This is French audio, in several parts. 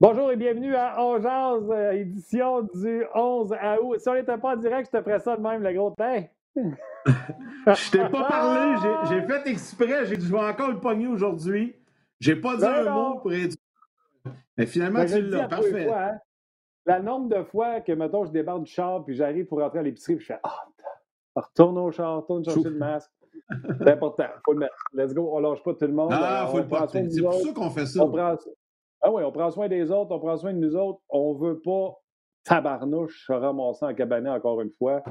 Bonjour et bienvenue à On Jazz, euh, édition du 11 août. Si on n'était pas en direct, je te ferais ça de même, le gros teint. je t'ai pas parlé, j'ai fait exprès, j'ai dit je vais encore le pogner aujourd'hui. J'ai pas dit un mot pour être. Mais finalement, ben, tu l'as, parfait. Fois, hein. La nombre de fois que, mettons, je débarque du char puis j'arrive pour rentrer à l'épicerie puis je fais Ah, retourne au char, retourne chercher le masque. C'est important, faut le mettre. Let's go, on lâche pas tout le monde. Ah, il faut le porter. C'est pour ça qu'on fait ça. Ah oui, on prend soin des autres, on prend soin de nous autres. On ne veut pas tabarnouche se ramasser en cabanet encore une fois.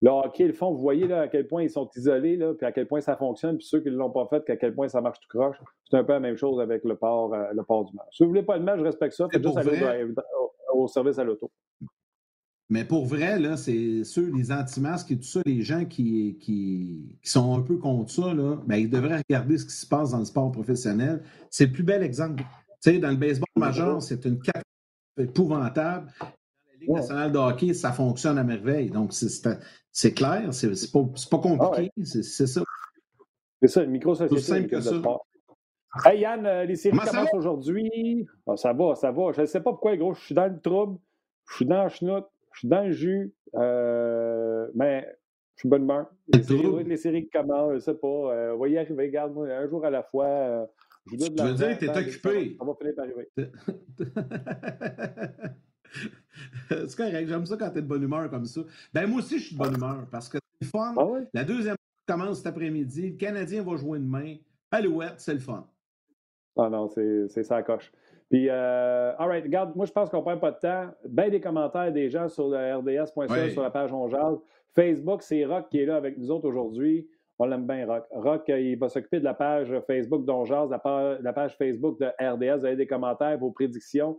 Le hockey, le fond, vous voyez là, à quel point ils sont isolés, là, puis à quel point ça fonctionne, puis ceux qui ne l'ont pas fait, à quel point ça marche tout croche. C'est un peu la même chose avec le port, euh, le port du match. Si vous ne voulez pas de match, je respecte ça. Faites juste aller au, service à l'auto. Mais pour vrai, là, c'est ceux, les anti-masques et tout ça, les gens qui, qui, sont un peu contre ça, là, ben, ils devraient regarder ce qui se passe dans le sport professionnel. C'est le plus bel exemple. Tu sais, dans le baseball majeur, c'est une catastrophe épouvantable. Dans la Ligue nationale de hockey, ça fonctionne à merveille. Donc, c'est clair, c'est pas, pas compliqué, ah c'est ça. C'est ça, une micro-société. simple que ça. Hey Yann, euh, les séries commencent aujourd'hui. Ah, ça va, ça va. Je ne sais pas pourquoi, gros, je suis dans le trouble, je suis dans le chenoute, je suis dans le jus, euh, mais je suis bonne humeur. Les, séries, les séries qui commencent, je ne sais pas. Euh, on va y arriver, regarde-moi, un jour à la fois. Euh, je veux dire que tu es occupé. Ça va finir par arriver. c'est correct, j'aime ça quand tu es de bonne humeur comme ça. Ben moi aussi, je suis de bonne humeur parce que c'est le fun. Ah la deuxième commence cet après-midi. Le Canadien va jouer demain. Alouette, c'est le fun. Ah non, c'est ça coche. Puis, euh, all right, regarde, moi, je pense qu'on ne perd pas de temps. Ben des commentaires des gens sur le rds.ca, sur la page On Facebook, c'est Rock qui est là avec nous autres aujourd'hui. On l'aime bien, Rock. Rock, euh, il va s'occuper de la page Facebook d'Ongeaz, la, la page Facebook de RDS. Vous avez des commentaires, vos prédictions.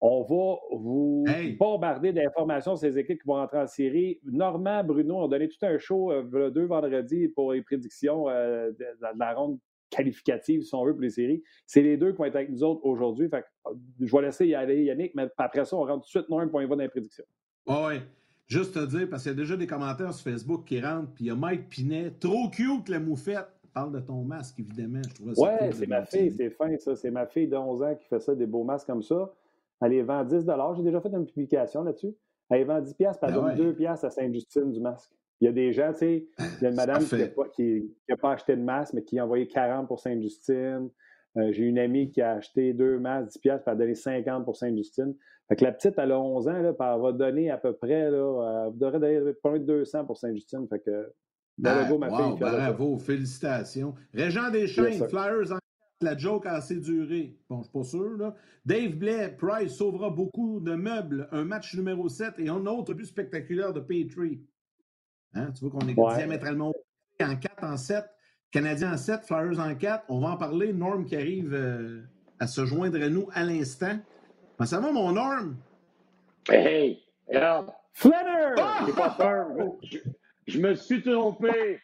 On va vous bombarder d'informations sur ces équipes qui vont entrer en série. Normand, Bruno ont donné tout un show euh, deux vendredis pour les prédictions euh, de, la ronde qualificative, si on veut, pour les séries. C'est les deux qui vont être avec nous autres aujourd'hui. je vais laisser y aller Yannick, mais après ça, on rentre tout de suite y va dans les prédictions. oui. Juste te dire, parce qu'il y a déjà des commentaires sur Facebook qui rentrent, puis il y a Mike Pinet, trop cute la moufette. Parle de ton masque, évidemment. Je trouvais ça ouais, c'est ma fille, c'est fin, ça. C'est ma fille de 11 ans qui fait ça, des beaux masques comme ça. Elle les vend 10 J'ai déjà fait une publication là-dessus. Elle les vend 10 puis elle ben donne 2 à Sainte-Justine du masque. Il y a des gens, tu sais, il y a une madame qui n'a pas, acheté de masque, mais qui a envoyé 40 pour Sainte-Justine. Euh, j'ai une amie qui a acheté deux masques, 10 pièces, puis elle a donné 50 pour Sainte-Justine. Fait que la petite, elle a 11 ans, là, puis elle va donner à peu près, là, elle devrait donner pas de 200 pour Sainte-Justine. Fait que, bravo, ma fille. Bravo, félicitations. Régent Deschênes, Flyers en la joke a assez duré. Bon, je suis pas sûr, là. Dave Blais, Price sauvera beaucoup de meubles. Un match numéro 7 et un autre but spectaculaire de Petrie. Hein? Tu vois qu'on est diamétralement en 4, en 7. Canadiens en 7, Flyers en 4. On va en parler. Norm qui arrive euh, à se joindre à nous à l'instant. Comment ça va, mon Norm? Hey, regarde. Flanner! Ah! pas peur. Je, me suis trompé.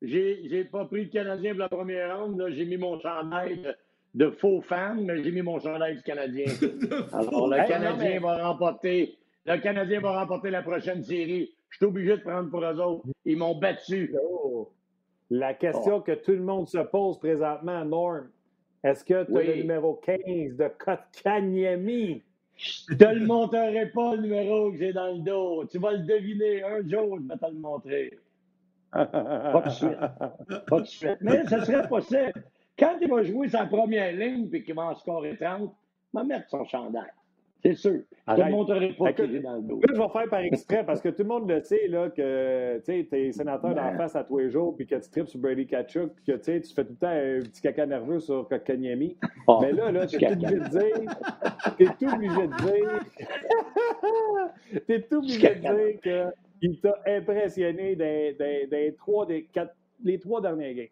J'ai pas pris le Canadien pour la première ronde. J'ai mis mon chandail de, faux fan, mais j'ai mis mon chandail du Canadien. Alors, le Canadien va remporter. Le Canadien va remporter la prochaine série. Je suis obligé de prendre pour eux autres. Ils m'ont battu. Oh. La question que tout le monde se pose présentement, Norm, est-ce que tu as le numéro 15 de Kotkaniemi? Je te le montrerai pas, le numéro que j'ai dans le dos. Tu vas le deviner un jour, je vais te le montrer. Pas de suite. Pas de suite. Mais ce serait possible. Quand il va jouer sa première ligne et qu'il va en scorer 30, il va mettre son chandail. C'est sûr. Je ne te montrerai pas que, dans le dos. je vais faire par exprès parce que tout le monde le sait là, que tu es sénateur d'en face à tous les jours puis que tu tripes sur Brady Kachuk puis que tu fais tout le temps un petit caca nerveux sur Kanyemi. Oh, Mais là, là tu es tout obligé de dire. Tu es tout obligé de dire. tu es tout obligé de dire qu'il t'a impressionné des, trois, des quatre, les trois derniers games.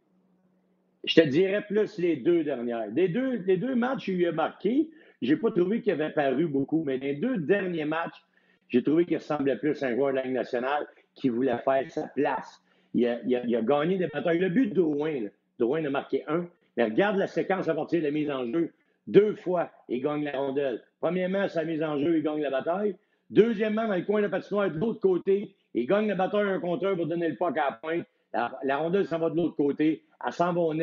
Je te dirais plus les deux dernières. Les deux, les deux matchs il a marqué, j'ai pas trouvé qu'il avait paru beaucoup, mais les deux derniers matchs, j'ai trouvé qu'il ressemblait plus à un joueur de la Ligue nationale qui voulait faire sa place. Il a, gagné des batailles. Le but de Drouin, Drouin a marqué un, mais regarde la séquence à partir de la mise en jeu. Deux fois, il gagne la rondelle. Premièrement, sa mise en jeu, il gagne la bataille. Deuxièmement, dans le coin de la patinoire, de l'autre côté, il gagne la bataille un contre un pour donner le puck à la pointe. La, rondelle s'en va de l'autre côté. Elle s'en va au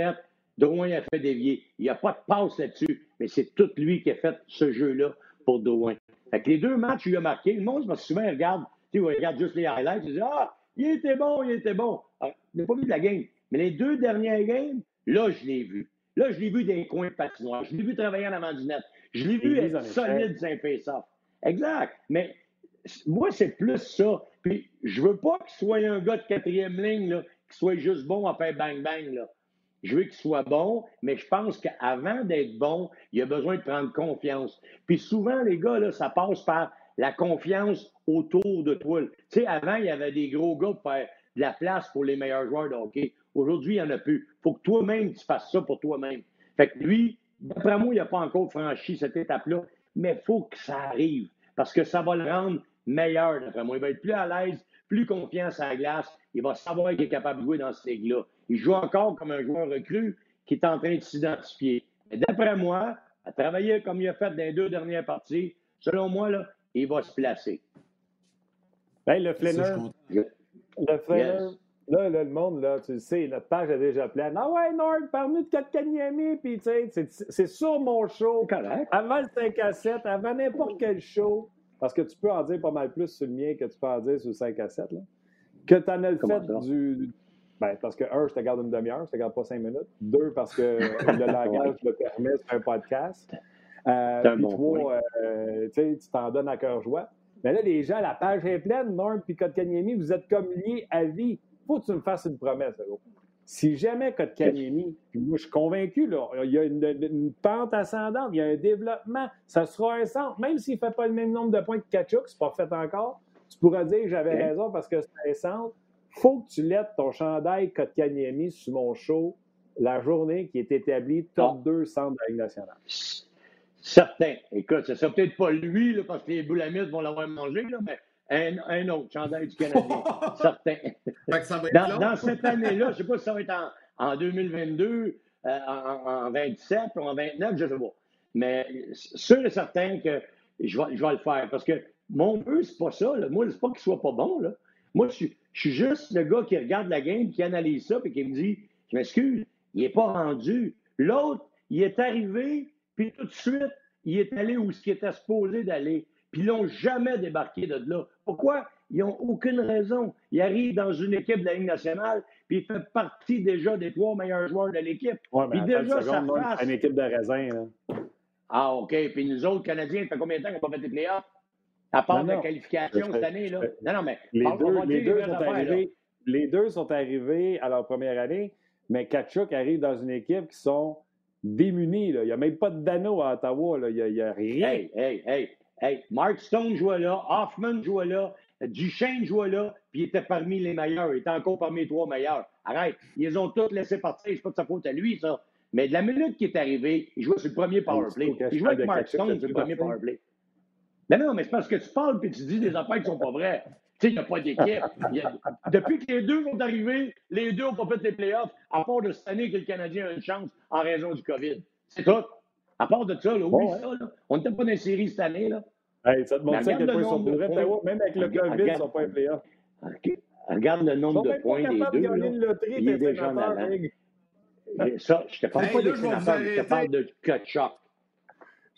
Drouin a fait dévier. Il n'y a pas de passe là-dessus, mais c'est tout lui qui a fait ce jeu-là pour Drouin. Fait que les deux matchs, il a marqué. Le monde, parce que souvent, il regarde, tu sais, il regarde juste les highlights, il dit Ah, il était bon, il était bon. Alors, ah, il n'a pas vu de la game. Mais les deux dernières games, là, je l'ai vu. Là, je l'ai vu dans les coins de patinoire. Je l'ai vu travailler en avant du net. Je l'ai vu être solide saint face-off. Exact. Mais moi, c'est plus ça. Puis, je veux pas qu'il soit un gars de quatrième ligne, là, qu'il soit juste bon à faire bang-bang. Là. Je veux qu'il soit bon, mais je pense qu'avant d'être bon, il a besoin de prendre confiance. Puis souvent, les gars, ça passe par la confiance autour de toi. Tu sais, avant, il y avait des gros gars pour faire de la place pour les meilleurs joueurs de hockey. Aujourd'hui, il n'y en a plus. Il faut que toi-même, tu fasses ça pour toi-même. Fait que lui, d'après moi, il n'a pas encore franchi cette étape-là, mais il faut que ça arrive parce que ça va le rendre meilleur, d'après moi. Il va être plus à l'aise, plus confiant à la glace. Il va savoir qu'il est capable de jouer dans ce ligue-là. Il joue encore comme un joueur recru qui est en train de s'identifier. Mais d'après moi, à travailler comme il a fait dans les deux dernières parties, selon moi, là, il va se placer. Hey, le flaneur. Le flaneur. Là, le monde, là, tu le sais, notre page est déjà pleine. Ah ouais, Nord, parle-nous de Kotkaniemi, puis tu sais, c'est sur mon show. Correct. Avant le 5 à 7, avant n'importe quel show. Parce que tu peux en dire pas mal plus sur le mien que tu peux en dire sur le 5 à 7. Là. Que tu en as le fait du. Ben, parce que, un, je te garde une demi-heure, je te garde pas cinq minutes. Deux, parce que le langage le permet sur un podcast. Euh, puis trois, euh, tu t'en donnes à cœur joie. Mais là, les gens, la page est pleine. Norm puis Kotkaniemi, vous êtes comme liés à vie. faut que tu me fasses une promesse. Si jamais Kotkaniemi, puis moi, je suis convaincu, là, il y a une, pente ascendante, il y a un développement, ça sera un centre. Même s'il ne fait pas le même nombre de points que Kachuk, c'est pas fait encore, tu pourras dire j'avais raison parce que c'est un centre faut que tu lettres ton chandail Kotkaniemi sur mon show la journée qui est établie top 2 ah. centre de la Ligue nationale. Certain. Écoute, ce sera peut-être pas lui, là, parce que les boulamites vont l'avoir mangé, là, mais un, un, autre chandail du Canadien. Certain. dans, cette année-là, je ne sais pas si ça va être en, 2022, euh, en, 27 ou en 29, je ne sais pas. Mais sûr et certain que je vais, je vais le faire. Parce que mon but, c'est pas ça. Là. Moi, c'est pas qu'il soit pas bon. Là. Moi, je suis, je suis juste le gars qui regarde la game, qui analyse ça, puis qui me dit Je m'excuse, il n'est pas rendu. L'autre, il est arrivé, puis tout de suite, il est allé où ce qui était supposé d'aller. Puis ils n'ont jamais débarqué de là. Pourquoi? Ils n'ont aucune raison. Il arrive dans une équipe de la Ligue nationale, puis il fait partie déjà des trois meilleurs joueurs de l'équipe. Ouais, puis déjà, ça passe. une équipe de raisin. Ah, OK. Puis nous autres, Canadiens, ça fait combien de temps qu'on n'a pas fait les playoffs? À part la qualification cette année, là. Non, non, mais les deux, les deux sont arrivés, les deux sont arrivés à leur première année, mais Kachuk arrive dans une équipe qui sont démunis. Là. Il n'y a même pas de Dano à Ottawa. Là. Il n'y a, rien. Hey, hey, hey, hey. Mark Stone jouait là, Hoffman jouait là, Duchesne jouait là, puis il était parmi les meilleurs. Il était encore parmi les trois meilleurs. Arrête. Ils ont tous laissé partir. C'est pas de sa faute à lui, ça. Mais de la minute qui est arrivé, il jouait sur le premier powerplay. Il jouait avec Mark Stone sur le premier powerplay. Mais non, mais c'est parce que tu parles et tu dis des affaires qui ne sont pas vraies. Tu sais, il n'y a pas d'équipe. Depuis que les deux sont arrivés, les deux n'ont pas fait les playoffs, à part de cette année que le Canadien a une chance en raison du COVID. C'est tout. À part de ça, là, oui, ça, là. on n'était pas dans les séries cette année. Là. Hey, ça te montre ça quel point ils sont bourrés. Même avec le COVID, ils ne sont pas les playoffs. Regarde le nombre de points des deux. Là. Une loterie, il est déjà en avant. Ça, je te parle pas des sénateurs, je te parle de Kutchuk.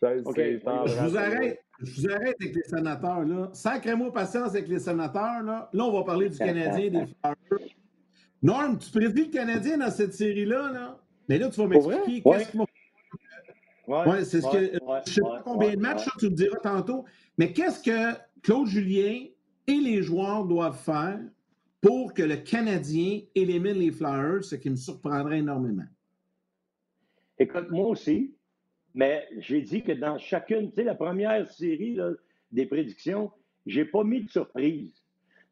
Je vous arrête. Je vous arrête avec les sénateurs. Là. Sacrez-moi patience avec les sénateurs. Là, là on va parler du Canadien, des Flyers. Norm, tu prédis le Canadien dans cette série-là? Là? Mais là, tu vas m'expliquer qu'est-ce qu'il va ouais, c'est ce que. je ne sais pas combien de matchs, tu me diras tantôt. Mais qu'est-ce que Claude Julien et les joueurs doivent faire pour que le Canadien élimine les Flyers, ce qui me surprendrait énormément? Écoute, moi aussi, mais j'ai dit que dans chacune, tu sais, la première série des prédictions, j'ai pas mis de surprise.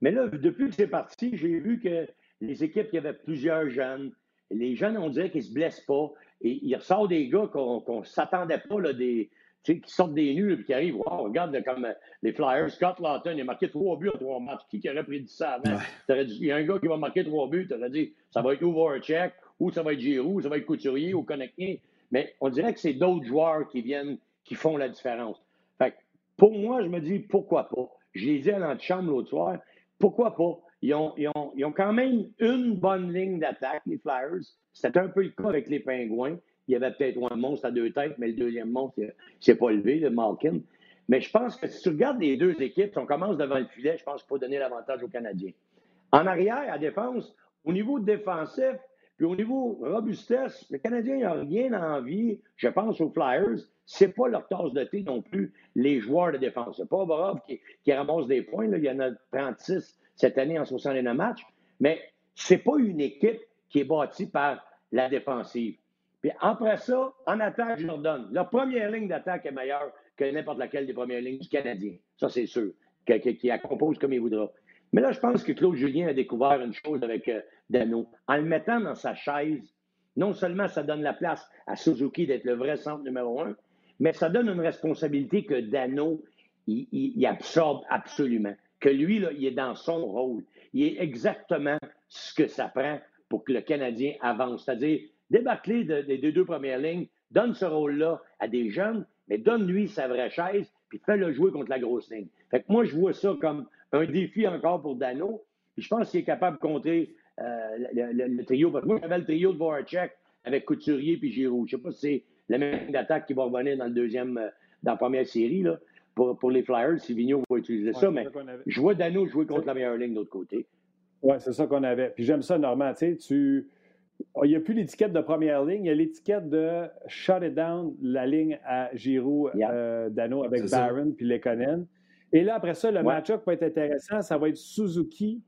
Mais là, depuis que c'est parti, j'ai vu que les équipes, il y avait plusieurs jeunes. Les jeunes, on dirait qu'ils se blessent pas. Et il ressort des gars qu'on ne s'attendait pas, là, des, qui sortent des nuls et qui arrivent. Wow, regarde comme les Flyers. Scott Lawton, il a marqué trois buts en trois matchs. Qui, aurait prédit ça avant? Il y a un gars qui va marquer trois buts, tu aurais dit ça va être Voracek, ou ça va être Giroux, ou ça va être Couturier, ou Connecté. Mais on dirait que c'est d'autres joueurs qui viennent, qui font la différence. Fait pour moi, je me dis pourquoi pas? Je l'ai dit à l'antichambre l'autre soir, pourquoi pas? Ils ont, ils, ont, ils ont, quand même une bonne ligne d'attaque, les Flyers. C'était un peu le cas avec les Pingouins. Il y avait peut-être un monstre à deux têtes, mais le deuxième monstre, il ne s'est pas levé, le Malkin. Mais je pense que si tu regardes les deux équipes, si on commence devant le filet, je pense qu'il faut donner l'avantage aux Canadiens. En arrière, à défense, au niveau défensif, puis au niveau robustesse, les Canadiens n'ont rien envie, je pense aux Flyers. C'est pas leur tasse de thé non plus, les joueurs de défense. C'est pas Borov qui, qui, ramasse des points. Il y en a 36 cette année en 69 matchs. Mais c'est pas une équipe qui est bâtie par la défensive. Puis après ça, en attaque, je leur donne. Leur première ligne d'attaque est meilleure que n'importe laquelle des premières lignes du Canadien. Ça, c'est sûr. Qui, la compose comme il voudra. Mais là, je pense que Claude Julien a découvert une chose avec euh, Dano. En le mettant dans sa chaise, non seulement ça donne la place à Suzuki d'être le vrai centre numéro un, mais ça donne une responsabilité que Dano, il, absorbe absolument. Que lui, là, il est dans son rôle. Il est exactement ce que ça prend pour que le Canadien avance. C'est-à-dire, débattre des deux premières lignes, donne ce rôle-là à des jeunes, mais donne-lui sa vraie chaise, puis fais-le jouer contre la grosse ligne. Fait que moi, je vois ça comme un défi encore pour Dano. Puis je pense qu'il est capable de compter euh, le, trio. Parce que moi, j'avais le trio de Voracek avec Couturier puis Giroud. Je ne sais pas si c'est la même d'attaque qui va revenir dans le deuxième, euh, dans la première série. Là, pour, pour les Flyers, si Vigneault va utiliser ça, mais je vois Dano jouer contre la meilleure ligne de l'autre côté. Oui, c'est ça qu'on avait. Puis j'aime ça, Normand. Tu sais, tu il n'y a plus l'étiquette de première ligne, il y a l'étiquette de shut it down, la ligne à Giroud, euh, Dano avec Barron puis Lekonen. Et là, après ça, le match-up va être intéressant. Ça va être Suzuki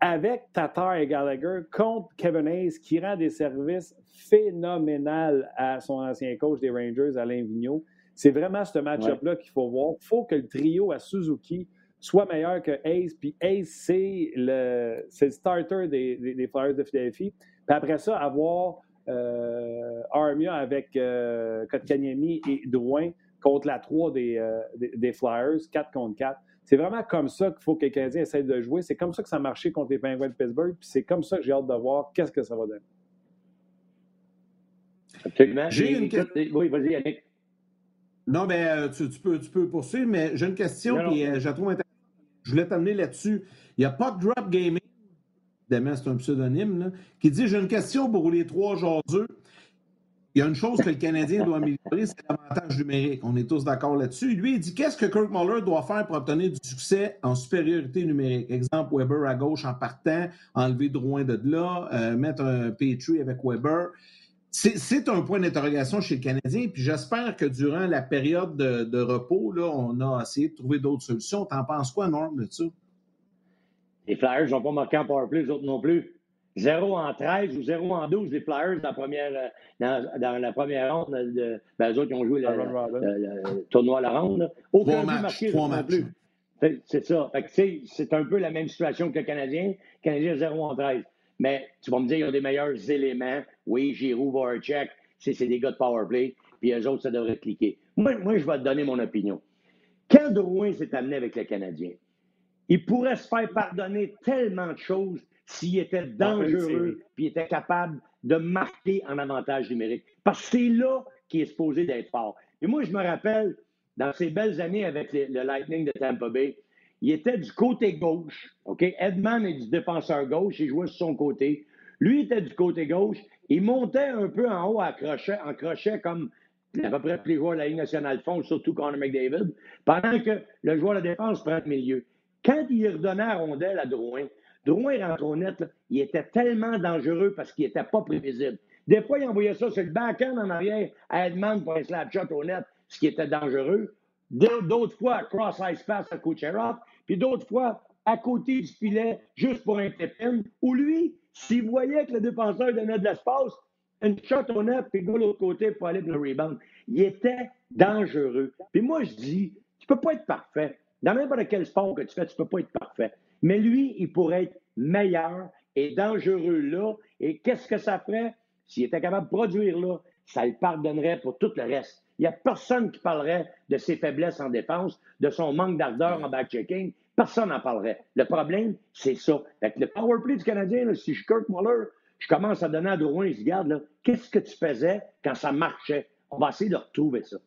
avec Tatar et Gallagher contre Kevin Hayes qui rend des services phénoménaux à son ancien coach des Rangers, Alain Vigneault. C'est vraiment ce match-up-là qu'il faut voir. Il faut que le trio à Suzuki soit meilleur que Hayes. Puis Hayes, c'est le, le starter des, des Flyers de Philadelphie. Puis après ça, avoir euh, Armia avec euh, Kotkaniemi et Drouin contre la 3 euh, des, des, Flyers, 4 contre 4. C'est vraiment comme ça qu'il faut que les Canadiens essayent de jouer. C'est comme ça que ça a marché contre les Penguins de Pittsburgh. Puis c'est comme ça que j'ai hâte de voir qu'est-ce que ça va donner. Absolument. J'ai une question. Oui, vas-y, Yannick. Non, mais euh, tu, peux, tu peux poursuivre, mais j'ai une question, qui je la trouve intéressante. Je voulais t'amener là-dessus. Il y a Puck Drop Gaming évidemment, c'est un pseudonyme, qui dit J'ai une question pour les trois jaseux. Il y a une chose que le Canadien doit améliorer, c'est l'avantage numérique. On est tous d'accord là-dessus. Lui, il dit Qu'est-ce que Kirk Muller doit faire pour obtenir du succès en supériorité numérique? Exemple, Weber à gauche en partant, enlever Drouin de là, euh, mettre un Petrie avec Weber. C'est un point d'interrogation chez le Canadien. Puis j'espère que durant la période de, repos, là, on a essayé de trouver d'autres solutions. T'en penses quoi, Norm, de ça? Les Flyers n'ont pas marqué en powerplay, les autres non plus. 0 en 13 ou 0 en 12, les Flyers, dans la première, euh, dans, la première ronde, de, ben, eux autres, qui ont joué le, tournoi à la ronde. Aucun but marqué, non plus. C'est ça. C'est un peu la même situation que le Canadien. Le Canadien 0 en 13. Mais tu vas me dire, ils ont des meilleurs éléments. Oui, Giroud, Voracek, c'est des gars de powerplay. Puis eux autres, ça devrait cliquer. Moi, moi, je vais te donner mon opinion. Quand Drouin s'est amené avec le Canadien, il pourrait se faire pardonner tellement de choses s'il était dangereux puis était capable de marquer en avantage numérique. Parce que c'est là qu'il est supposé d'être fort. Et moi, je me rappelle, dans ces belles années avec le Lightning de Tampa Bay, il était du côté gauche. OK? Edman est du défenseur gauche, il jouait sur son côté. Lui était du côté gauche. Il montait un peu en haut à crochet, en crochet comme à peu près tous les joueurs de la Ligue nationale font, surtout Conor McDavid, pendant que le joueur de défense prend le milieu. Quand il redonnait la rondelle à Drouin, Drouin net, il était tellement dangereux parce qu'il n'était pas prévisible. Des fois, il envoyait ça sur le backhand en arrière à Edmond pour un slap shot au net, ce qui était dangereux. D'autres fois, cross-ice pass à Kucherov, puis d'autres fois, à côté du filet, juste pour un tépin, où lui, s'il voyait que le défenseur donnait de l'espace, une shot au net, puis de l'autre côté pour aller pour le rebound. Il était dangereux. Puis moi, je dis, tu peux pas être parfait. Dans n'importe quel sport que tu fais, tu ne peux pas être parfait. Mais lui, il pourrait être meilleur et dangereux là. Et qu'est-ce que ça ferait? S'il était capable de produire là, ça le pardonnerait pour tout le reste. Il n'y a personne qui parlerait de ses faiblesses en défense, de son manque d'ardeur en back-checking. Personne n'en parlerait. Le problème, c'est ça. Avec le power play du Canadien, si je Kirk Muller, je commence à donner à Drouin, il se garde, qu'est-ce que tu faisais quand ça marchait? On va essayer de retrouver ça.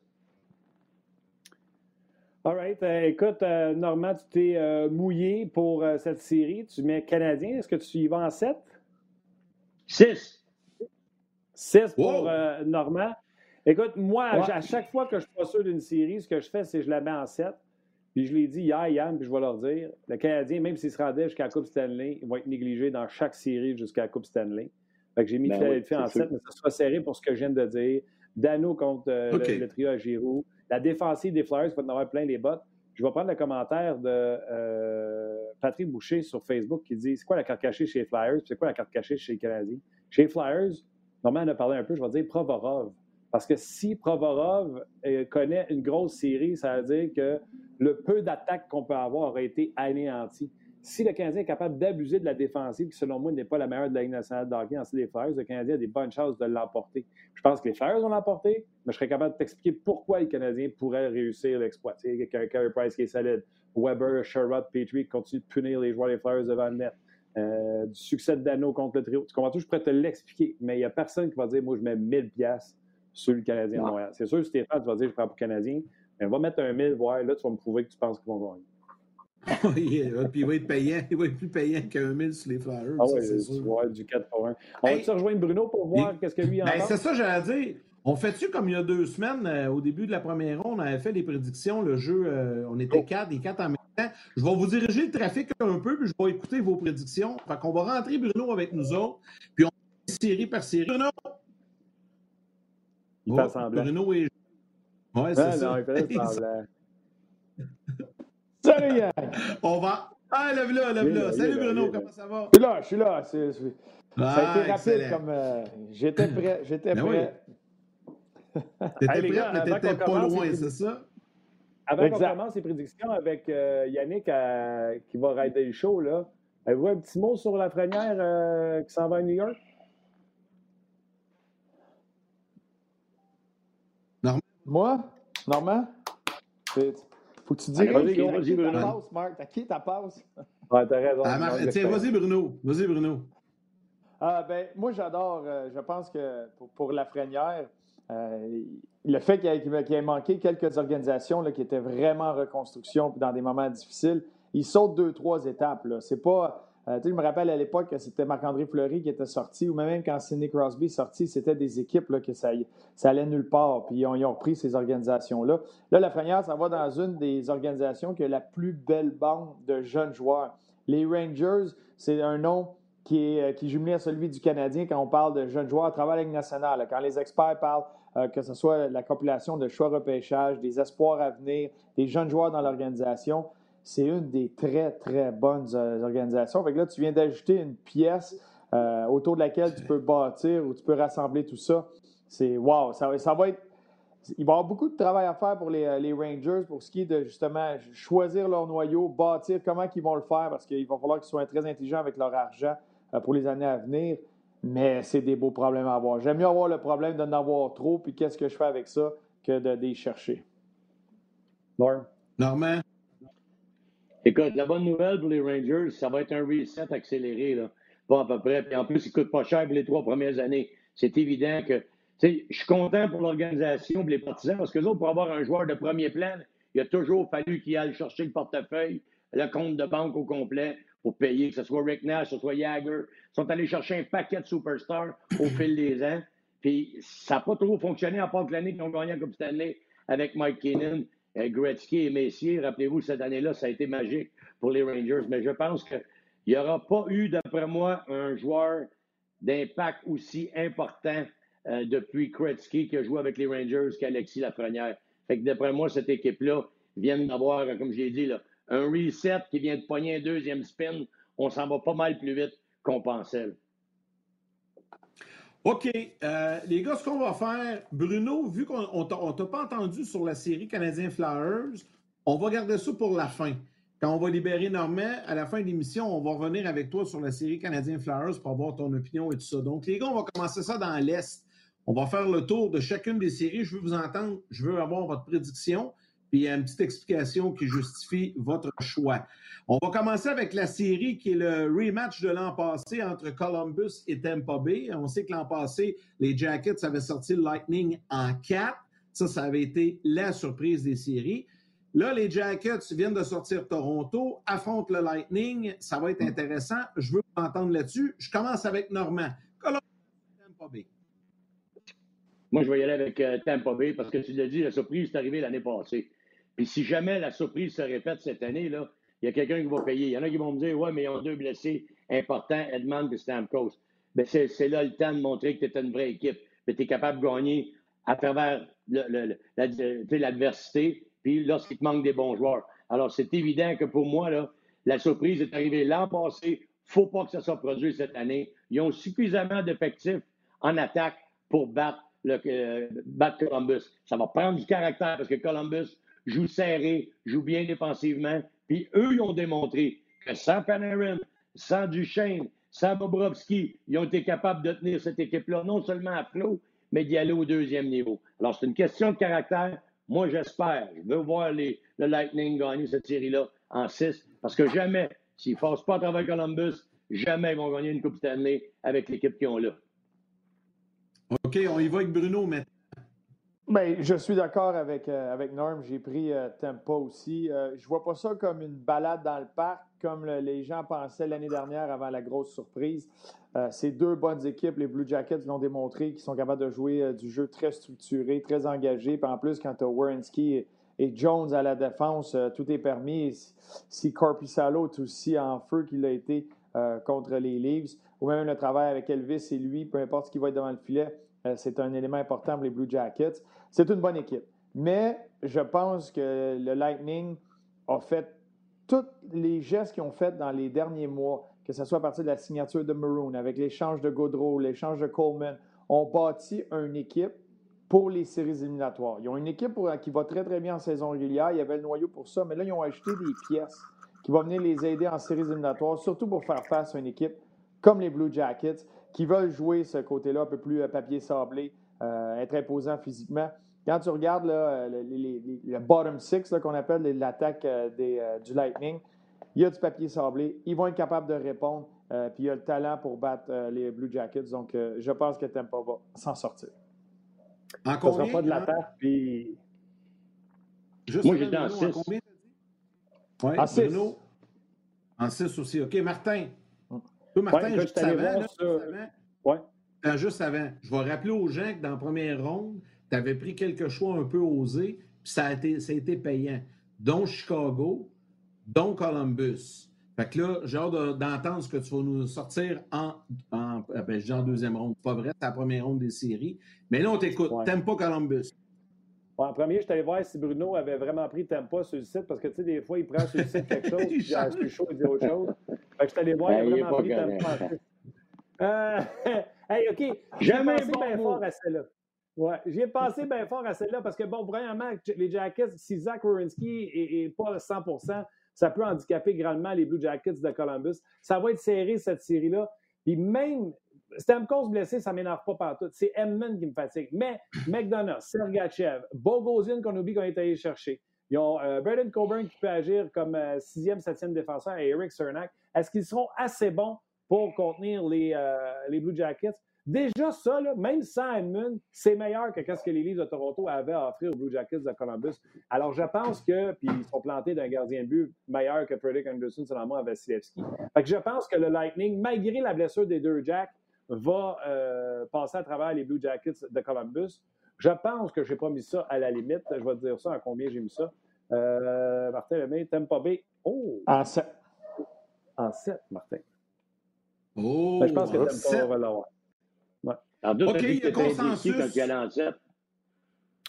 All right. Euh, écoute, euh, Normand, tu t'es euh, mouillé pour cette série. Tu mets Canadien. Est-ce que tu y vas en 7? 6. 6 pour Normand. Écoute, moi, à chaque fois que je suis pas sûr d'une série, ce que je fais, c'est que je la mets en 7. Puis je l'ai dit hier, Yann, puis je vais leur dire, le Canadien, même s'il se rendait jusqu'à la Coupe Stanley, il va être négligé dans chaque série jusqu'à la Coupe Stanley. Fait que j'ai mis ben Philadelphie en 7, mais ça sera serré pour ce que je viens de dire. Dano contre euh, le, trio à Giroud. La défensive des Flyers, va en avoir plein les bottes. Je vais prendre le commentaire de euh, Patrick Boucher sur Facebook qui dit C'est quoi la carte cachée chez les Flyers C'est quoi la carte cachée chez les Canadiens? Chez les Flyers, normalement, on a parlé un peu, je vais dire Provorov. Parce que si Provorov euh, connaît une grosse série, ça veut dire que le peu d'attaques qu'on peut avoir aurait été anéanti. Si le Canadien est capable d'abuser de la défensive, qui selon moi n'est pas la meilleure de la Ligue nationale de hockey en les Flyers, le Canadien a des bonnes chances de l'emporter. Je pense que les Flyers vont l'emporter, mais je serais capable de t'expliquer pourquoi les Canadiens pourraient réussir l'exploit. Sais, un Carey Price qui est solide, Weber, Sherrod, Petrie qui continuent de punir les joueurs des Flyers devant le net. Euh, du succès de Dano contre le trio. Tu comprends tout? Je pourrais te l'expliquer, mais il n'y a personne qui va dire Moi, je mets 1000 pièces sur le Canadien de Montréal. C'est sûr, Stéphane, tu vas dire Je prends pour le Canadien, mais on va mettre un 1000, voir, là, tu vas me prouver que tu penses qu'ils vont gagner. oui, puis il va être payant, il va être plus payant qu'un 1000 sur les Flyers. Ah oui, c'est sûr. du 4 pour 1. On va-tu rejoindre Bruno pour voir qu'est-ce que lui en ben, C'est ça, j'allais dire. On fait-tu comme il y a deux semaines, euh, au début de la première ronde, on avait fait des prédictions, le jeu, euh, on était quatre, des quatre en même temps. Je vais vous diriger le trafic un peu, puis je vais écouter vos prédictions. Fait qu'on va rentrer Bruno avec nous autres, puis on va série par série. Bruno! Il oh, semblant. Bruno est... Ouais, c'est ah, ça. Non, il fait semblant. Salut Yann! On va. Ah, lève-le, lève-le. Salut Bruno, comment ça va? Je suis là, je suis là. ça a été rapide comme. Euh, j'étais prêt. J'étais ben prêt. T'étais prêt, gars, mais t'étais pas loin, c'est ça? Avant qu'on commence les prédictions avec euh, Yannick qui va rider le show, là, avez-vous un petit mot sur la frenière euh, qui s'en va à New York? Normand? Moi? Normand? Faut que tu dises. Vas-y, Bruno. Ta passe, Marc? T'as qui ta passe? Ouais, t'as raison. Ah, vas-y, Bruno. Vas-y, Bruno. Ah, ben, moi, j'adore. Euh, je pense que pour, pour la Frénière, euh, le fait qu'il ait, ait, manqué quelques organisations là, qui étaient vraiment en reconstruction dans des moments difficiles, il saute deux, trois étapes. C'est pas euh, je me rappelle à l'époque que c'était Marc-André Fleury qui était sorti, ou même quand Sidney Crosby est sorti, c'était des équipes là, que ça, allait nulle part. Puis ils ont, repris ces organisations-là. Là, la Frenière, ça va dans une des organisations qui a la plus belle bande de jeunes joueurs. Les Rangers, c'est un nom qui est, euh, qui jumelé à celui du Canadien quand on parle de jeunes joueurs à travers la. Quand les experts parlent euh, que ce soit la compilation de choix repêchage, des espoirs à venir, des jeunes joueurs dans l'organisation, c'est une des très, très bonnes euh, organisations. Fait là, tu viens d'ajouter une pièce euh, autour de laquelle tu peux bâtir ou tu peux rassembler tout ça. C'est wow, ça, va être. Il va y avoir beaucoup de travail à faire pour les, euh, Rangers pour ce qui est de justement choisir leur noyau, bâtir comment ils vont le faire parce qu'il va falloir qu'ils soient très intelligents avec leur argent pour les années à venir. Mais c'est des beaux problèmes à avoir. J'aime mieux avoir le problème de n'en avoir trop, puis qu'est-ce que je fais avec ça, que de, les chercher. Normand? Écoute, la bonne nouvelle pour les Rangers, ça va être un reset accéléré, là. Pas à peu près. Puis en plus, il ne coûte pas cher pour les trois premières années. C'est évident que. Je suis content pour l'organisation, pour les partisans, parce que autres, pour avoir un joueur de premier plan, il a toujours fallu qu'il aille chercher le portefeuille, le compte de banque au complet pour payer, que ce soit Rick Nash, que ce soit Jagger. Ils sont allés chercher un paquet de superstars au fil des ans. Puis ça n'a pas trop fonctionné à part que l'année qu'ils ont gagné la Coupe Stanley avec Mike Keenan. Euh, Gretzky et Messier, rappelez-vous, cette année-là, ça a été magique pour les Rangers. Mais je pense qu'il n'y aura pas eu, d'après moi, un joueur d'impact aussi important euh, depuis Gretzky qui a joué avec les Rangers qu'Alexis Lafrenière. Fait que d'après moi, cette équipe-là vient d'avoir, comme je l'ai dit, là, un reset qui vient de pogner un deuxième spin. On s'en va pas mal plus vite qu'on pensait. OK. Euh, les gars, ce qu'on va faire, Bruno, vu qu'on t'a pas entendu sur la série Canadien Flowers, on va garder ça pour la fin. Quand on va libérer Normand, à la fin de l'émission, on va revenir avec toi sur la série Canadien Flowers pour avoir ton opinion et tout ça. Donc, les gars, on va commencer ça dans l'Est. On va faire le tour de chacune des séries. Je veux vous entendre. Je veux avoir votre prédiction puis une petite explication qui justifie votre choix. On va commencer avec la série qui est le rematch de l'an passé entre Columbus et Tampa Bay. On sait que l'an passé, les Jackets avaient sorti le Lightning en 4. Ça, ça avait été la surprise des séries. Là, les Jackets viennent de sortir Toronto, affrontent le Lightning. Ça va être intéressant. Je veux vous entendre là-dessus. Je commence avec Normand. Columbus et Tampa Bay. Moi, je vais y aller avec euh, Tampa Bay parce que tu l'as dit, la surprise est arrivée l'année passée. Puis si jamais la surprise se répète cette année, là, il y a quelqu'un qui va payer. Il y en a qui vont me dire Ouais, mais ils ont deux blessés importants, Edmond et Stamkos. Mais ben, c'est là le temps de montrer que tu es une vraie équipe. Que tu es capable de gagner à travers l'adversité, puis lorsqu'il te manque des bons joueurs. Alors, c'est évident que pour moi, là, la surprise est arrivée l'an passé. Il ne faut pas que ça soit produit cette année. Ils ont suffisamment d'effectifs en attaque pour battre, le, euh, battre Columbus. Ça va prendre du caractère parce que Columbus joue serré, joue bien défensivement. Puis eux, ils ont démontré que sans Panarin, sans Duchesne, sans Bobrovski, ils ont été capables de tenir cette équipe-là, non seulement à flot, mais d'y aller au deuxième niveau. Alors, c'est une question de caractère. Moi, j'espère. Je veux voir les, le Lightning gagner cette série-là en six, parce que jamais, s'ils ne forcent pas à travers Columbus, jamais ils vont gagner une Coupe Stanley avec l'équipe qu'ils ont là. OK, on y va avec Bruno maintenant. Bien, je suis d'accord avec, euh, avec Norm. J'ai pris euh, Tampa aussi. Euh, je vois pas ça comme une balade dans le parc, comme les gens pensaient l'année dernière avant la grosse surprise. c'est deux bonnes équipes. Les Blue Jackets l'ont démontré qu'ils sont capables de jouer du jeu très structuré, très engagé. Puis en plus, quand tu as Wierenski et, Jones à la défense, tout est permis. Si Corpissalo est aussi en feu qu'il a été contre les Leaves, ou même le travail avec Elvis et lui, peu importe ce qui va être devant le filet, euh, c'est un élément important pour les Blue Jackets. C'est une bonne équipe. Mais je pense que le Lightning a fait tous les gestes qu'ils ont fait dans les derniers mois, que ce soit à partir de la signature de Maroon, avec l'échange de Gaudreau, l'échange de Coleman, ont bâti une équipe pour les séries éliminatoires. Ils ont une équipe qui va très, très bien en saison régulière. Il y avait le noyau pour ça, mais là, ils ont acheté des pièces qui vont venir les aider en séries éliminatoires, surtout pour faire face à une équipe comme les Blue Jackets qui veulent jouer ce côté-là un peu plus euh, papier sablé, euh, être imposant physiquement. Quand tu regardes là, le bottom six qu'on appelle l'attaque euh, du Lightning, il y a du papier sablé. Ils vont être capables de répondre. puis il y a le talent pour battre les Blue Jackets. Donc, je pense que Tampa va s'en sortir. En combien? pas de l'attaque, puis... Moi, j'étais en 6. en 6. En 6 aussi. OK, Martin. Toi, Martin, juste, avant, juste avant, je vais rappeler aux gens que dans la première ronde, tu avais pris quelque chose un peu osé, puis ça a été, ça a été payant. Dont Chicago, dont Columbus. Fait que là, j'ai hâte d'entendre ce que tu vas nous sortir en, en, ben, je dis en deuxième ronde. Pas vrai, c'est la première ronde des séries. Mais là, on t'écoute. T'aimes pas Columbus? En premier, je suis allé voir si Bruno avait vraiment pris Tempa sur le site, parce que, tu sais, des fois, il prend sur le site quelque chose, puis il plus chaud, il dit autre chose. Fait que je suis allé voir, il a ben, vraiment pris Tempa. Euh, hey, OK. J'ai pensé bien fort à celle-là. Ouais, j'ai pensé bien fort à celle-là parce que, bon, premièrement, les Jackets, si Zach Wierenski n'est pas à 100 ça peut handicaper grandement les Blue Jackets de Columbus. Ça va être serré, cette série-là. Puis même Stamkos blessé, ça ne m'énerve pas partout. C'est Edmund qui me fatigue. Mais McDonough, Sergachev, Bogosian qu'on oublie qu'on est allé chercher. Ils ont euh, Braden Coburn qui peut agir comme euh, sixième, septième défenseur et Eric Cernak. Est-ce qu'ils seront assez bons pour contenir les, euh, les Blue Jackets? Déjà, ça, même sans Edmund, c'est meilleur que ce que les Leafs de Toronto avaient à offrir aux Blue Jackets de Columbus. Alors, je pense que, puis ils sont plantés d'un gardien de but meilleur que Frederick Anderson, selon moi, à Vasilevski. Fait que je pense que le Lightning, malgré la blessure des deux Jacks, va euh, passer à travers les Blue Jackets de Columbus. Je pense que je n'ai pas mis ça à la limite. Je vais te dire ça à combien j'ai mis ça. Euh, Martin Lemay, pas B. Oh! En 7. En 7, Martin. Oh! Ben, je pense que Tampa va l'avoir. Ouais. Alors, OK, il y a consensus. Quand il allait en 7.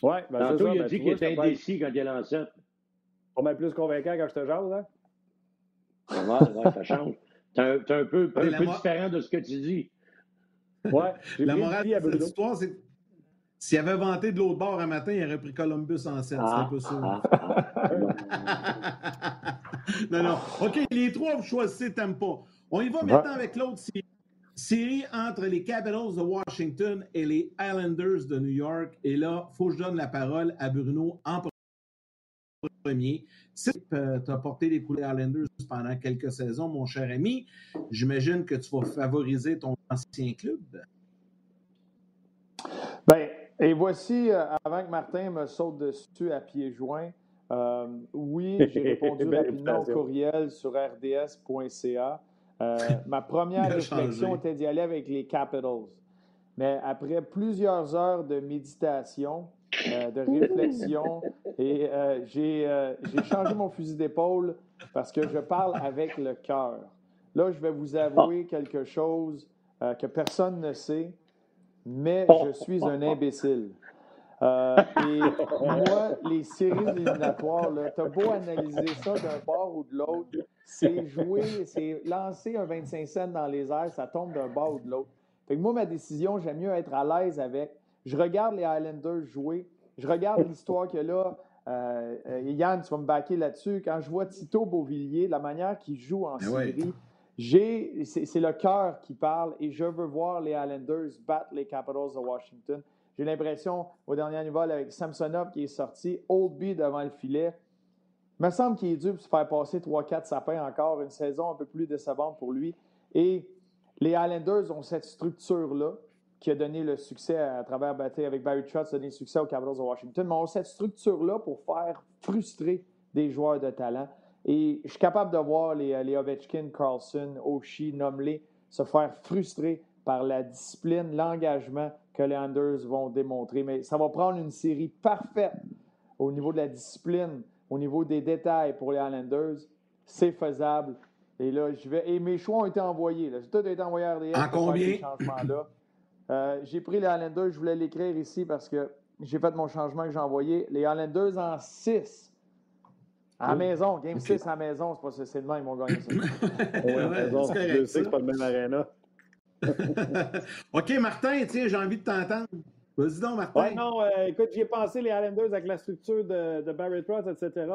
Oui, ben, Tantôt, il a ben, dit qu'il était indécis quand il allait en 7. Pas mal plus convaincant quand je te jase, hein? Ouais, ouais, ça change. C'est un, un, peu, un peu différent de ce que tu dis. Ouais, la morale de cette histoire, c'est s'il avait vanté de l'autre bord un matin, il aurait pris Columbus en 7. Ah, c'est un peu ça. non, non. OK, les trois, vous choisissez pas. On y va maintenant avec l'autre série. Série entre les Capitals de Washington et les Islanders de New York. Et là, il faut que je donne la parole à Bruno en premier. Si tu as porté les couleurs Islanders pendant quelques saisons, mon cher ami, j'imagine que tu vas favoriser ton ancien club? Bien, et voici, euh, avant que Martin me saute dessus à pieds joints, euh, oui, j'ai répondu rapidement au courriel sur rds.ca. Euh, ma première réflexion était d'y aller avec les Capitals. Mais après plusieurs heures de méditation, euh, de réflexion, et euh, j'ai changé mon fusil d'épaule parce que je parle avec le cœur. Là, je vais vous avouer quelque chose que personne ne sait, mais je suis un imbécile. Euh, et moi, les séries éliminatoires, tu as beau analyser ça d'un bord ou de l'autre, c'est jouer, c'est lancer un 25 cents dans les airs, ça tombe d'un bord ou de l'autre. Fait que moi, ma décision, j'aime mieux être à l'aise avec. Je regarde les Highlanders jouer, je regarde l'histoire qu'il y a là. Euh, euh, Yann, tu vas me baquer là-dessus. Quand je vois Tito Beauvillier, la manière qu'il joue en c'est le cœur qui parle et je veux voir les Highlanders battre les Capitals de Washington. J'ai l'impression, au dernier niveau, avec Samsonov qui est sorti, Oldby devant le filet, il me semble qu'il est dû pour se faire passer 3-4 sapins encore, une saison un peu plus décevante pour lui. Et les Islanders ont cette structure-là qui a donné le succès à, travers battre avec Barry Trotz, donné le succès aux Capitals de Washington, mais ont cette structure-là pour faire frustrer des joueurs de talent. Et je suis capable de voir les, les Ovechkin, Carlson, Oshie, Nomley se faire frustrer par la discipline, l'engagement que les Anders vont démontrer. Mais ça va prendre une série parfaite au niveau de la discipline, au niveau des détails pour les Islanders. C'est faisable. Et là, je vais. Et mes choix ont été envoyés. Là. Tout a été envoyé à RDS. À combien? là euh, j'ai pris les Islanders, je voulais l'écrire ici parce que j'ai fait mon changement que j'ai envoyé. Les Islanders en 6. À la maison, Game 6 à la maison, c'est pas c'est le même, ils vont gagner ça. ouais, c'est pas le même arena. OK, Martin, tiens, j'ai envie de t'entendre. Vas-y donc, Martin. Oui, non, euh, écoute, j'y ai pensé, les Islanders, avec la structure de, de Barry Trotz, etc.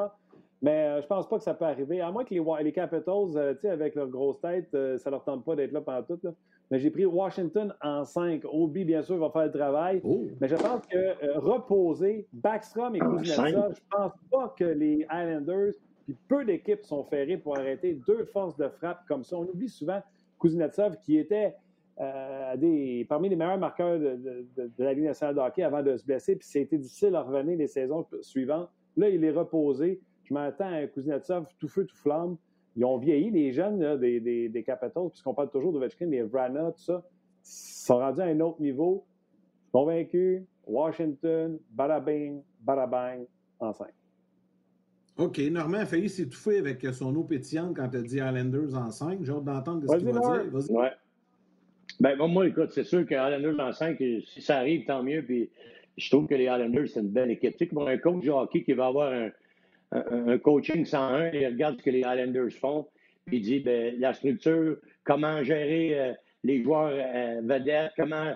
Mais euh, je pense pas que ça peut arriver. À moins que les, les Capitals, euh, tu sais, avec leur grosse tête, ça leur tente pas d'être là pendant tout. Là. Mais j'ai pris Washington en 5. Obi, bien sûr, va faire le travail. Oh. Mais je pense que reposer Backstrom et Kuznetsov, je pense pas que les Islanders, puis peu d'équipes sont ferrées pour arrêter deux forces de frappe comme ça. On oublie souvent Kuznetsov qui était euh, des, parmi les meilleurs marqueurs de, la Ligue nationale de hockey avant de se blesser, puis c'était difficile à revenir les saisons suivantes. Là, il est reposé. Je m'attends à Kuznetsov tout feu, tout flamme. Ils ont vieilli, les jeunes des, des, Capitals, puisqu'on parle toujours d'Ovechkin, les Vrana, tout ça, sont rendus à un autre niveau. Convaincu, Washington, Barabing, Barabang, en 5. OK. Normand a failli s'étouffer avec son eau pétillante quand tu as dit Islanders en 5. J'ai hâte d'entendre ce qu'il va dire. Vas-y. Ouais. Ben, moi, écoute, c'est sûr que Islanders en 5, si ça arrive, tant mieux. Puis je trouve que les Islanders, c'est une belle équipe. Tu sais, pour un coach de hockey qui va avoir un, un, coaching 101, il regarde ce que les Islanders font, puis il dit ben, la structure, comment gérer euh, les joueurs euh, vedettes, comment,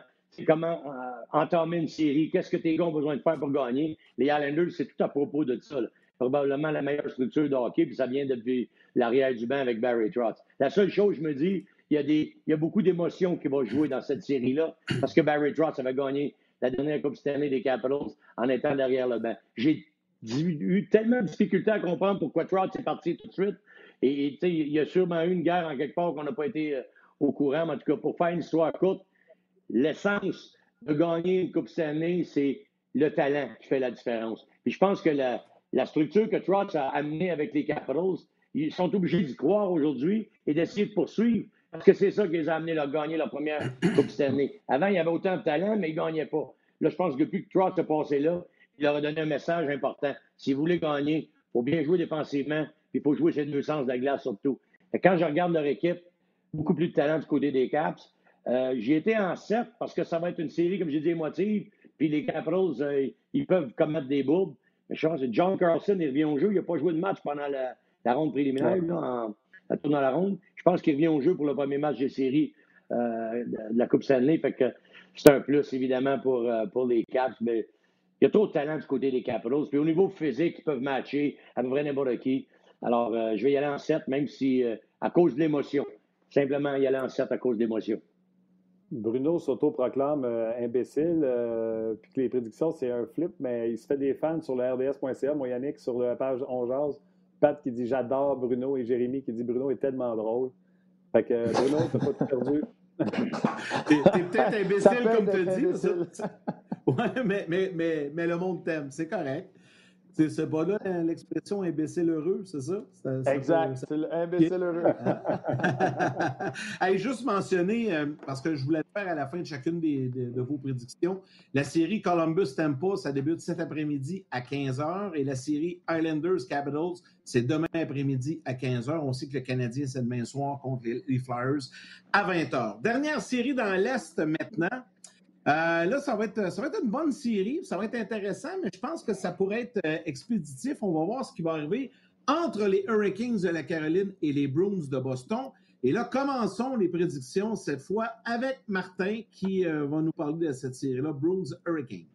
comment euh, entamer une série, qu'est-ce que tes gars ont besoin de faire pour gagner. Les Islanders, c'est tout à propos de ça. Probablement la meilleure structure de hockey, puis ça vient depuis l'arrière du banc avec Barry Trotz. La seule chose, je me dis, il y a, des, il y a beaucoup d'émotions qui vont jouer dans cette série-là parce que Barry Trotz avait gagné la dernière Coupe Stanley des Capitals en étant derrière le banc. J'ai eu tellement de difficultés à comprendre pourquoi Trotz est parti tout de suite. Et, il y a sûrement eu une guerre en quelque part qu'on n'a pas été euh, au courant. Mais en tout cas, pour faire une histoire courte, l'essence de gagner une Coupe Stanley, c'est le talent qui fait la différence. Puis je pense que la, structure que Trotz a amenée avec les Capitals, ils sont obligés d'y croire aujourd'hui et d'essayer de poursuivre. Parce que c'est ça qui les a amenés à gagner leur première Coupe Stanley. Avant, il y avait autant de talent, mais ils ne gagnaient pas. Là, je pense que depuis que Trotz est passé là, il leur a donné un message important. Si vous voulez gagner, il faut bien jouer défensivement, puis il faut jouer ces deux sens de la glace surtout. Et quand je regarde leur équipe, beaucoup plus de talent du côté des Caps. Euh, J'ai été en 7 parce que ça va être une série, comme j'ai dit, émotive. Puis les Capitals, euh, ils peuvent commettre des bourbes. Mais je pense que John Carlson, il revient au jeu. Il n'a pas joué de match pendant la, ronde préliminaire, en, la tourne dans la ronde. Je pense qu'il revient au jeu pour le premier match de série euh, de la Coupe Stanley. Fait que c'est un plus, évidemment, pour, euh, pour les Caps. Mais il y a trop de talent du côté des Capitals. Puis au niveau physique, ils peuvent matcher à peu près n'importe qui. Alors, euh, je vais y aller en 7, même si à cause de l'émotion. Simplement y aller en 7 à cause de l'émotion. Bruno s'auto-proclame imbécile, puis que les prédictions, c'est un flip, mais il se fait des fans sur le RDS.ca, moi Yannick, sur la page On Pat qui dit j'adore Bruno et Jérémy qui dit Bruno est tellement drôle. Fait que Bruno, t'as pas tout perdu. t'es, peut-être imbécile comme tu dis. ouais, mais, mais, mais, mais, le monde t'aime, c'est correct. C'est pas là l'expression imbécile heureux, c'est ça? exact, c'est l'imbécile heureux. juste mentionner, euh, parce que je voulais le faire à la fin de chacune de, vos prédictions, la série Columbus-Tampa, ça débute cet après-midi à 15h et la série Islanders-Capitals, c'est demain après-midi à 15h. On sait que le Canadien, c'est demain soir contre les Flyers à 20h. Dernière série dans l'Est maintenant. Euh, là, ça va, être, ça va être une bonne série, ça va être intéressant, mais je pense que ça pourrait être euh, expéditif. On va voir ce qui va arriver entre les Hurricanes de la Caroline et les Bruins de Boston. Et là, commençons les prédictions cette fois avec Martin qui euh, va nous parler de cette série-là, Bruins Hurricanes.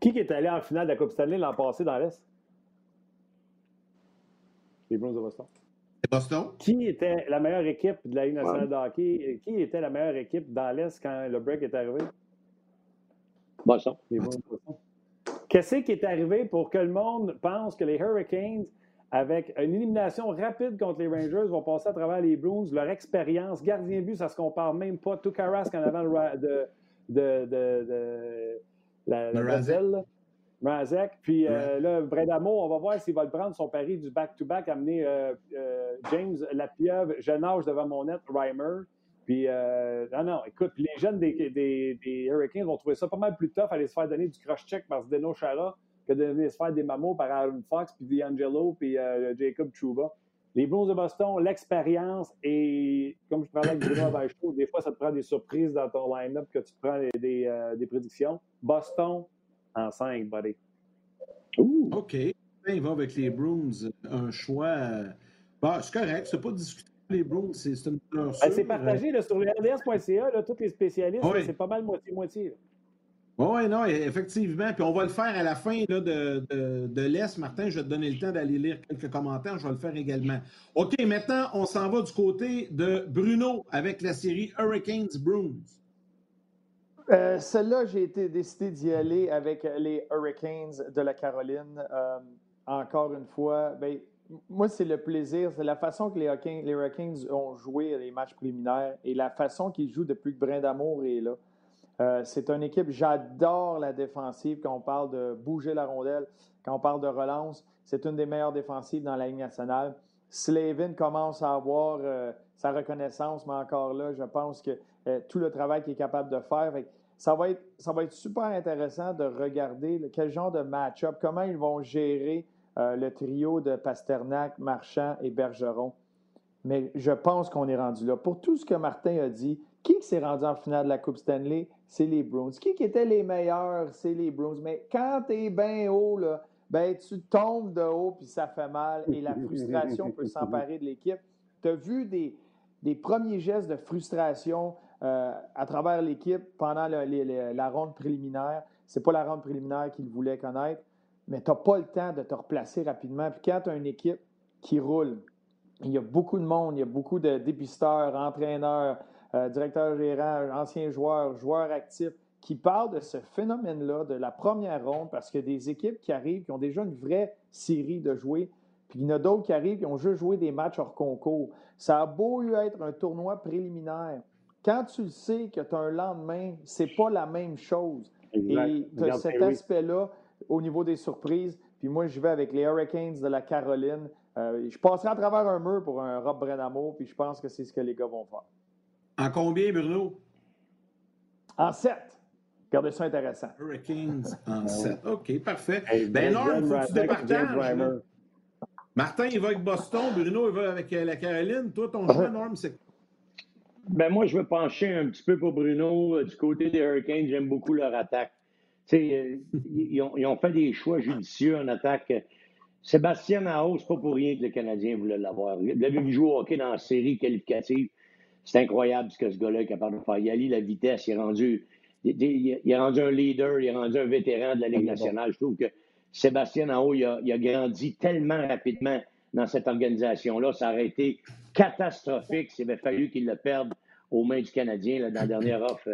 Qui est allé en finale de la Coupe Stanley l'an passé dans l'Est? Les Bruins de Boston. Boston. Qui était la meilleure équipe de la Ligue nationale de hockey? Qui était la meilleure équipe dans l'Est quand le break est arrivé? Qu'est-ce qui est arrivé pour que le monde pense que les Hurricanes, avec une élimination rapide contre les Rangers, vont passer à travers les Blues? Leur expérience, gardien but, ça ne se compare même pas. Tout Carrasque en avant de, de, de, de la, la Razek. Puis euh, là, Bredamo, on va voir s'il va le prendre son pari du back-to-back, amener euh, euh, James Lapieuvre, jeune âge devant mon net, Reimer. Puis, euh, non, non, écoute, les jeunes des, des, Hurricanes vont trouver ça pas mal plus tough aller se faire donner du cross-check par Zdeno Chara que de venir se faire des mamos par Aaron Fox, puis D'Angelo, puis euh, Jacob Chuba. Les Blues de Boston, l'expérience et, comme je parlais avec Bruno des fois, ça te prend des surprises dans ton line-up que tu prends des, euh, des, prédictions. Boston en 5, buddy. OK. Il va avec les Bruins. Un choix. Bah, c'est correct, c'est pas discuté les Browns, c'est une ben, C'est partagé sur le RDS.ca, tous les spécialistes, c'est pas mal moitié-moitié. Oui, non, effectivement. Puis on va le faire à la fin là, de, de, de l'Est. Martin, je vais te donner le temps d'aller lire quelques commentaires. Je vais le faire également. OK, maintenant, on s'en va du côté de Bruno avec la série Hurricanes Bruins. Euh, Celle-là, j'ai été décidé d'y aller avec les Hurricanes de la Caroline. Euh, encore une fois, ben, moi, c'est le plaisir, c'est la façon que les Hurricanes, ont joué les matchs préliminaires et la façon qu'ils jouent depuis que Brindamour est là. Euh, c'est une équipe, j'adore la défensive quand on parle de bouger la rondelle, quand on parle de relance. C'est une des meilleures défensives dans la Ligue nationale. Slavin commence à avoir euh, sa reconnaissance, mais encore là, je pense que euh, tout le travail qu'il est capable de faire, ça va être super intéressant de regarder quel genre de match-up, comment ils vont gérer euh, le trio de Pasternak, Marchand et Bergeron. Mais je pense qu'on est rendu là. Pour tout ce que Martin a dit, qui s'est rendu en finale de la Coupe Stanley? C'est les Bruins. Qui, qui étaient les meilleurs? C'est les Bruins. Mais quand tu es bien haut, là, ben, tu tombes de haut puis ça fait mal et la frustration peut s'emparer de l'équipe. Tu as vu des, des, premiers gestes de frustration euh, à travers l'équipe pendant la ronde préliminaire. C'est pas la ronde préliminaire qu'ils voulaient connaître mais tu n'as pas le temps de te replacer rapidement. Puis quand tu as une équipe qui roule, il y a beaucoup de monde, il y a beaucoup de dépisteurs, entraîneurs, euh, directeurs gérants, anciens joueurs, joueurs actifs qui parlent de ce phénomène-là, de la première ronde, parce qu'il y a des équipes qui arrivent, qui ont déjà une vraie série de jouer, puis il y en a d'autres qui arrivent, qui ont juste joué des matchs hors concours. Ça a beau eu être un tournoi préliminaire. Quand tu le sais que tu as un lendemain, c'est pas la même chose. Et tu as cet aspect-là au niveau des surprises. Puis moi, je vais avec les Hurricanes de la Caroline. Euh, je passerai à travers un mur pour un Rob Brenamo, puis je pense que c'est ce que les gars vont faire. En combien, Bruno? En 7. Regardez ça intéressant. Hurricanes en 7. OK, parfait. ben, Norm, faut que tu départages. Martin, il va avec Boston. Bruno, il va avec euh, la Caroline. Toi, ton choix, Norm, c'est ben moi, je veux pencher un petit peu pour Bruno. Euh, du côté des Hurricanes, j'aime beaucoup leur attaque. Euh, ils, ont, ils, ont, fait des choix judicieux en attaque. Sébastien Nao, c'est pas pour rien que le Canadien voulait l'avoir. Vous l'avez vu jouer au hockey dans la série qualificative. C'est incroyable ce que ce gars-là est capable de faire. Il a la vitesse, il est rendu, il, est rendu un leader, il est rendu un vétéran de la Ligue nationale. Je trouve que Sébastien Nao, il a, grandi tellement rapidement dans cette organisation-là. Ça aurait été catastrophique s'il avait fallu qu'il le perde aux mains du Canadien dans la dernière offre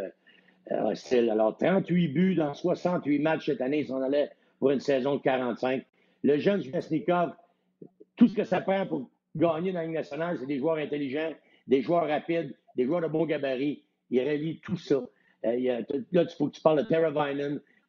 euh, alors, 38 buts dans 68 matchs cette année, si on allait pour une saison de 45. Le jeune Zvesnikov, tout ce que ça prend pour gagner dans la Ligue nationale, c'est des joueurs intelligents, des joueurs rapides, des joueurs de bon gabarit. Il relie tout ça. Euh, là, il faut que tu parles de Terra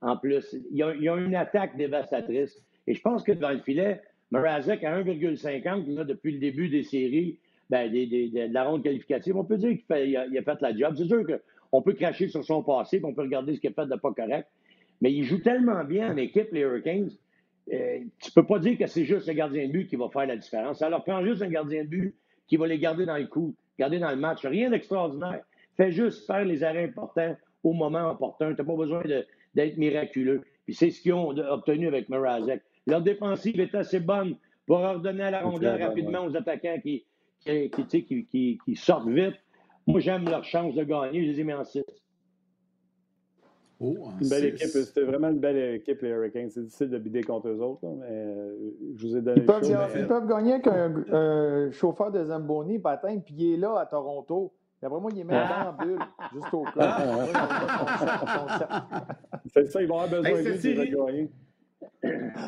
en plus. Il y, a, une attaque dévastatrice. Et je pense que dans le filet, Mrazek à 1,50 depuis le début des séries, ben, de la ronde qualificative, on peut dire qu'il a, fait la job. C'est sûr qu'on peut cracher sur son passé, on peut regarder ce qu'il a fait de pas correct, mais il joue tellement bien en équipe, les Hurricanes. Euh, tu peux pas dire que c'est juste le gardien de but qui va faire la différence. Ça leur prend juste un gardien de but qui va les garder dans le coup, garder dans le match. Rien d'extraordinaire. Fais juste faire les arrêts importants au moment opportun. Tu n'as pas besoin d'être miraculeux. Puis c'est ce qu'ils ont obtenu avec Mrazek. Leur défensive est assez bonne pour ordonner à la rondelle rapidement aux attaquants qui, qui, qui, sortent vite. Moi, j'aime leur chance de gagner. Je les ai mis en 6. Oh, une belle équipe. C'était vraiment une belle équipe, les Hurricanes. C'est difficile de bider contre eux autres, mais euh, je vous ai donné ils, peuvent, ils peuvent gagner avec un, chauffeur de Zamboni, patin, puis il est là à Toronto. D'après moi, il est même dans en bulle, juste au cas. C'est ça, ils vont avoir besoin de lui gagner.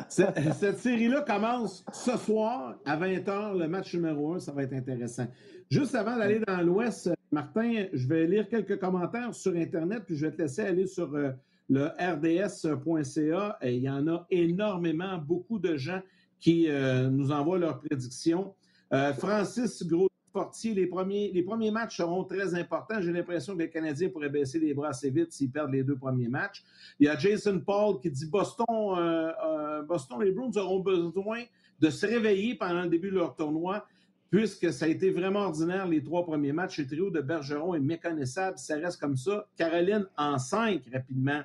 Cette, série-là commence ce soir à 20h, le match numéro 1, ça va être intéressant. Juste avant d'aller dans l'Ouest, Martin, je vais lire quelques commentaires sur Internet, puis je vais te laisser aller sur euh, le rds.ca. il y en a énormément, beaucoup de gens qui euh, nous envoient leurs prédictions. Euh, Francis Gros Portier, les premiers, les premiers matchs seront très importants. J'ai l'impression que les Canadiens pourraient baisser les bras assez vite s'ils perdent les deux premiers matchs. Il y a Jason Paul qui dit Boston, euh, euh, Boston, les Bruins auront besoin de se réveiller pendant le début de leur tournoi, puisque ça a été vraiment ordinaire les trois premiers matchs. Le trio de Bergeron est méconnaissable. Ça reste comme ça. Caroline en cinq rapidement.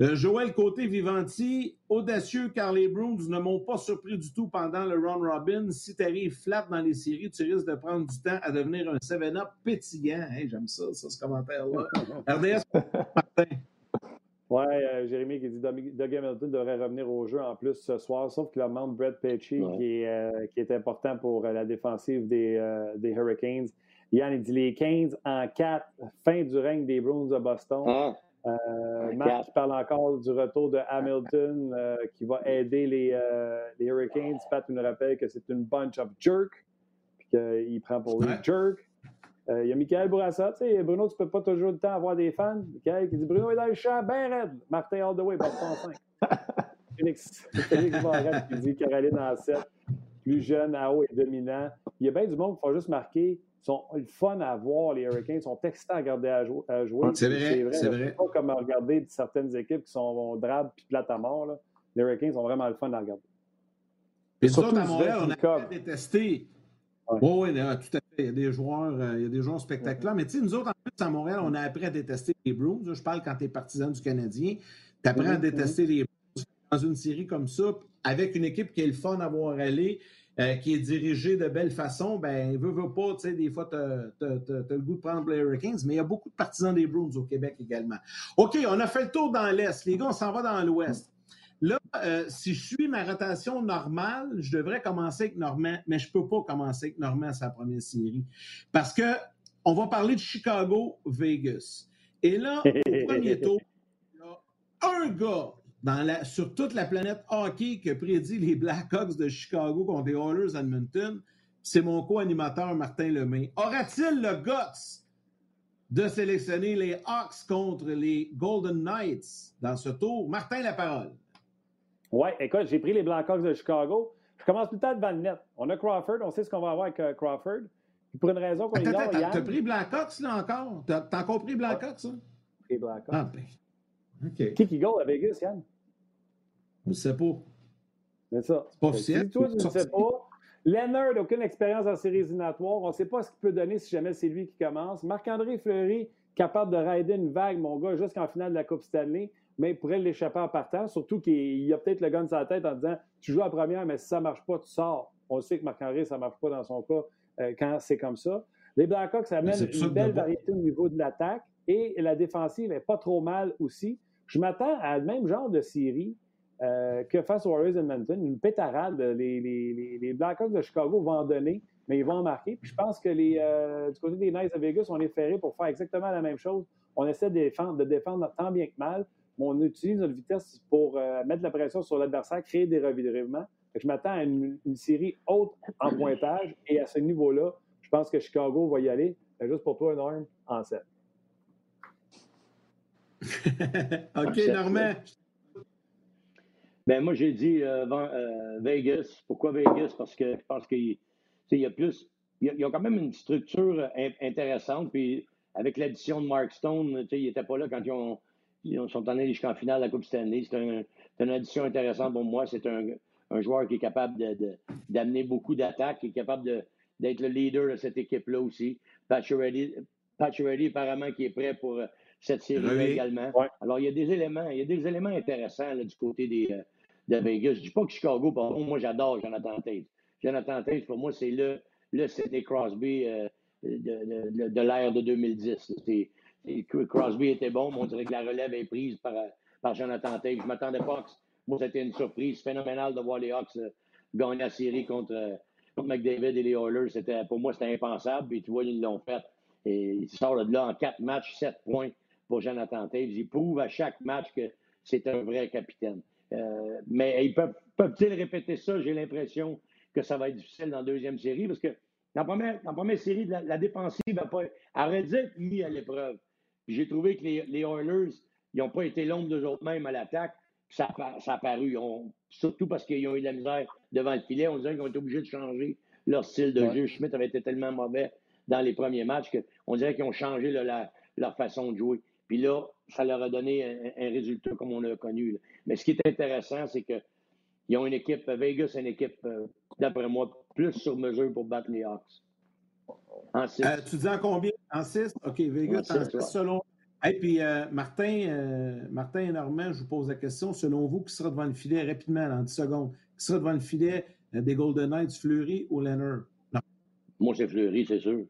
Euh, Joël Côté-Vivanti, audacieux car les Bruins ne m'ont pas surpris du tout pendant le round robin. Si tu arrives flat dans les séries, tu risques de prendre du temps à devenir un 7-up pétillant. J'aime ça, ça, ce commentaire-là. RDS, Martin. Oui, euh, Jérémy qui dit Doug Hamilton devrait revenir au jeu en plus ce soir, sauf que le membre Brett Pesci qui, est, euh, qui est important pour la défensive des, des Hurricanes. Yann, il dit les 15 en 4, fin du règne des Bruins de Boston. Ah. Euh, Marc qui parle encore du retour de Hamilton euh, qui va aider les, euh, les, Hurricanes. Pat nous rappelle que c'est une bunch of jerks, puis qu'il prend pour les jerks. Il y a Michael Bourassa. Tu sais, Bruno, tu peux pas toujours le temps avoir des fans. Michael qui dit Bruno est dans le champ, ben raide. Martin all the way, Boston 5. Félix, Félix Barrette qui dit Caroline en 7. Plus jeune, AO est dominant. Il y a bien du monde qui faut juste marquer sont le fun à voir, les Hurricanes, sont excitants à regarder à, jouer. C'est vrai, c'est vrai. pas comme à regarder certaines équipes qui sont drabes puis plates à mort. Là. Les Hurricanes sont vraiment le fun à regarder. Et surtout à Montréal, on a détesté. Oui, oui, tout à fait. Il y a des joueurs, euh, il y a des joueurs spectaculaires. Mais tu sais, nous autres, en plus, à Montréal, on a appris à détester les Bruins. Je parle quand tu es partisan du Canadien. Tu apprends à détester les Bruins dans une série comme ça, avec une équipe qui est le fun à voir aller. Euh, qui est dirigé de belle façon, ben, veut, veut pas, tu sais, des fois, tu as, le goût de prendre les Hurricanes, mais il y a beaucoup de partisans des Bruins au Québec également. OK, on a fait le tour dans l'Est. Les gars, on s'en va dans l'Ouest. Là, euh, si je suis ma rotation normale, je devrais commencer avec Normand, mais je ne peux pas commencer avec Normand à sa première série. Parce que on va parler de Chicago-Vegas. Et là, au premier tour, il y a un gars sur toute la planète hockey que prédit les Blackhawks de Chicago contre les Oilers Edmonton, c'est mon co-animateur Martin Lemay. Aura-t-il le guts de sélectionner les Hawks contre les Golden Knights dans ce tour? Martin, la parole. Oui, écoute, j'ai pris les Blackhawks de Chicago. Je commence tout le temps devant le net. On a Crawford, on sait ce qu'on va avoir avec euh, Crawford. pour une raison qu'on ignore, Yann... T'as pris Blackhawks, là, encore? T'as encore pris Blackhawks, ça? Pris Blackhawks. Ah, ben, qui qui goal à Vegas, Yann? Je ne sais pas. C'est ça. C'est pas officiel. Si toi, tu ne sais pas, Leonard n'a aucune expérience en séries éliminatoires. On ne sait pas ce qu'il peut donner si jamais c'est lui qui commence. Marc-André Fleury, capable de rider une vague, mon gars, jusqu'en finale de la Coupe Stanley, mais il pourrait l'échapper en partant. Surtout qu'il a peut-être le gun sur la tête en disant Tu joues à première, mais si ça ne marche pas, tu sors. On sait que Marc-André, ça ne marche pas dans son cas euh, quand c'est comme ça. Les Blackhawks amènent une belle variété au niveau de l'attaque et la défensive n'est pas trop mal aussi. Je m'attends à le même genre de série euh, que face aux Warriors Edmonton. Une pétarade. Les, Blackhawks de Chicago vont en donner, mais ils vont en marquer. Puis je pense que euh, du côté des Knights de Vegas, on est ferrés pour faire exactement la même chose. On essaie de défendre, tant bien que mal, mais on utilise notre vitesse pour euh, mettre la pression sur l'adversaire, créer des revirements. Je m'attends à une, série haute en pointage et à ce niveau-là, je pense que Chicago va y aller. Juste pour toi, Norm, en 7. OK, Normand. Ben moi, j'ai dit euh, euh, Vegas. Pourquoi Vegas? Parce que je pense qu'il y a plus. Il y a, quand même une structure intéressante. Puis avec l'addition de Mark Stone, il n'était pas là quand ils, ont, ils sont allés jusqu'en finale de la Coupe Stanley. C'est une addition intéressante pour moi. C'est un, joueur qui est capable d'amener beaucoup d'attaques, qui est capable d'être le leader de cette équipe-là aussi. Pacioretty, apparemment, qui est prêt pour cette série également. Alors, il y a des éléments, il y a des éléments intéressants du côté des, euh, de Vegas. Je ne dis pas que Chicago, pardon, moi j'adore Jonathan Tate. Jonathan Tate, pour moi, c'est le, le Sidney Crosby euh, de, de, l'ère de 2010. Crosby était bon, mais on dirait que la relève est prise par, par Jonathan Tate. Je m'attendais pas que moi, c'était une surprise phénoménale de voir les Hawks euh, gagner la série contre, contre McDavid et les Oilers. Pour moi, c'était impensable. Puis tu vois, ils l'ont fait. Et il sort de là en quatre matchs, sept points pour Jonathan Tate. Il prouve à chaque match que c'est un vrai capitaine. Euh, mais ils peuvent, peuvent-ils répéter ça? J'ai l'impression que ça va être difficile dans la deuxième série parce que dans la première, dans première série, la, défensive n'a pas arrêté d'être mis à l'épreuve. J'ai trouvé que les, les Oilers, ils n'ont pas été l'ombre d'eux autres mêmes à l'attaque. Ça, ça a paru. surtout parce qu'ils ont eu de la misère devant le filet. On dirait qu'ils ont été obligés de changer leur style de jeu. Schmidt avait été tellement mauvais dans les premiers matchs qu'on dirait qu'ils ont changé leur façon de jouer. Puis là, ça leur a donné un, résultat comme on l'a connu. Mais ce qui est intéressant, c'est qu'ils ont une équipe, Vegas, une équipe, euh, d'après moi, plus sur mesure pour battre les Hawks. En six. Euh, tu dis en combien? En 6? OK, Vegas, en 6, selon. Et puis, euh, Martin, Martin et Normand, je vous pose la question. Selon vous, qui sera devant le filet rapidement, en 10 secondes? Qui sera devant le filet des Golden Knights, Fleury ou Leonard? Moi, c'est Fleury, c'est sûr.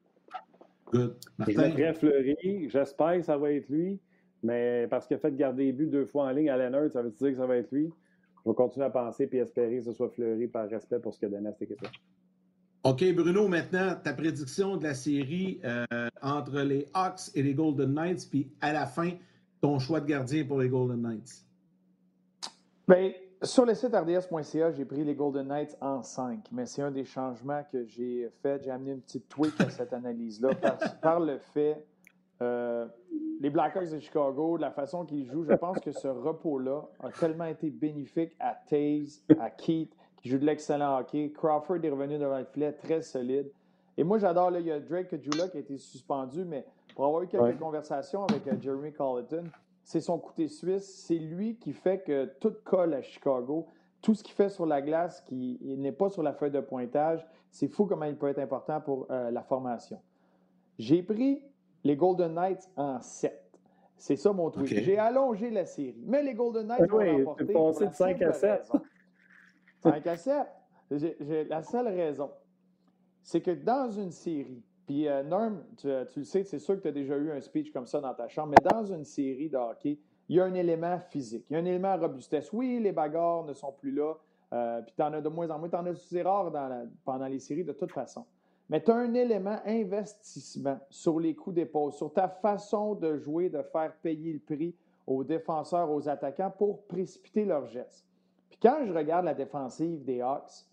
Good. Je mettrais Fleury. J'espère que ça va être lui. Mais parce qu'il a fait garder les buts deux fois en ligne à Leonard, ça veut dire que ça va être lui. Je vais continuer à penser et espérer que ce soit Fleury par respect pour ce que donné à cette équipe-là. OK, Bruno, maintenant, ta prédiction de la série euh, entre les Hawks et les Golden Knights, puis à la fin, ton choix de gardien pour les Golden Knights. Bien, sur le site rds.ca, j'ai pris les Golden Knights en 5, mais c'est un des changements que j'ai fait. J'ai amené une petite tweak à cette analyse-là par, le fait, euh, les Blackhawks de Chicago, la façon qu'ils jouent, je pense que ce repos-là a tellement été bénéfique à Taze, à Keith, qui joue de l'excellent hockey. Crawford est revenu devant le filet très solide. Et moi, j'adore, il y a Drake Kajula qui a été suspendu, mais pour avoir eu quelques conversations avec euh, Jeremy Colleton, c'est son côté suisse. C'est lui qui fait que tout colle à Chicago. Tout ce qu'il fait sur la glace, qui n'est pas sur la feuille de pointage, c'est fou comment il peut être important pour euh, la formation. J'ai pris les Golden Knights en 7. C'est ça mon truc. J'ai allongé la série. Mais les Golden Knights oui, ont remporté. passé de 5 à 7. 5 à 7. J'ai la seule raison, c'est que dans une série, puis, euh, Norm, tu, le sais, c'est sûr que tu as déjà eu un speech comme ça dans ta chambre, mais dans une série de hockey, il y a un élément physique, il y a un élément robustesse. Oui, les bagarres ne sont plus là, euh, puis tu en as de moins en moins. Tu en as, c'est rare pendant les séries de toute façon. Mais tu as un élément investissement sur les coups d'épaule, sur ta façon de jouer, de faire payer le prix aux défenseurs, aux attaquants pour précipiter leurs gestes. Puis quand je regarde la défensive des Hawks,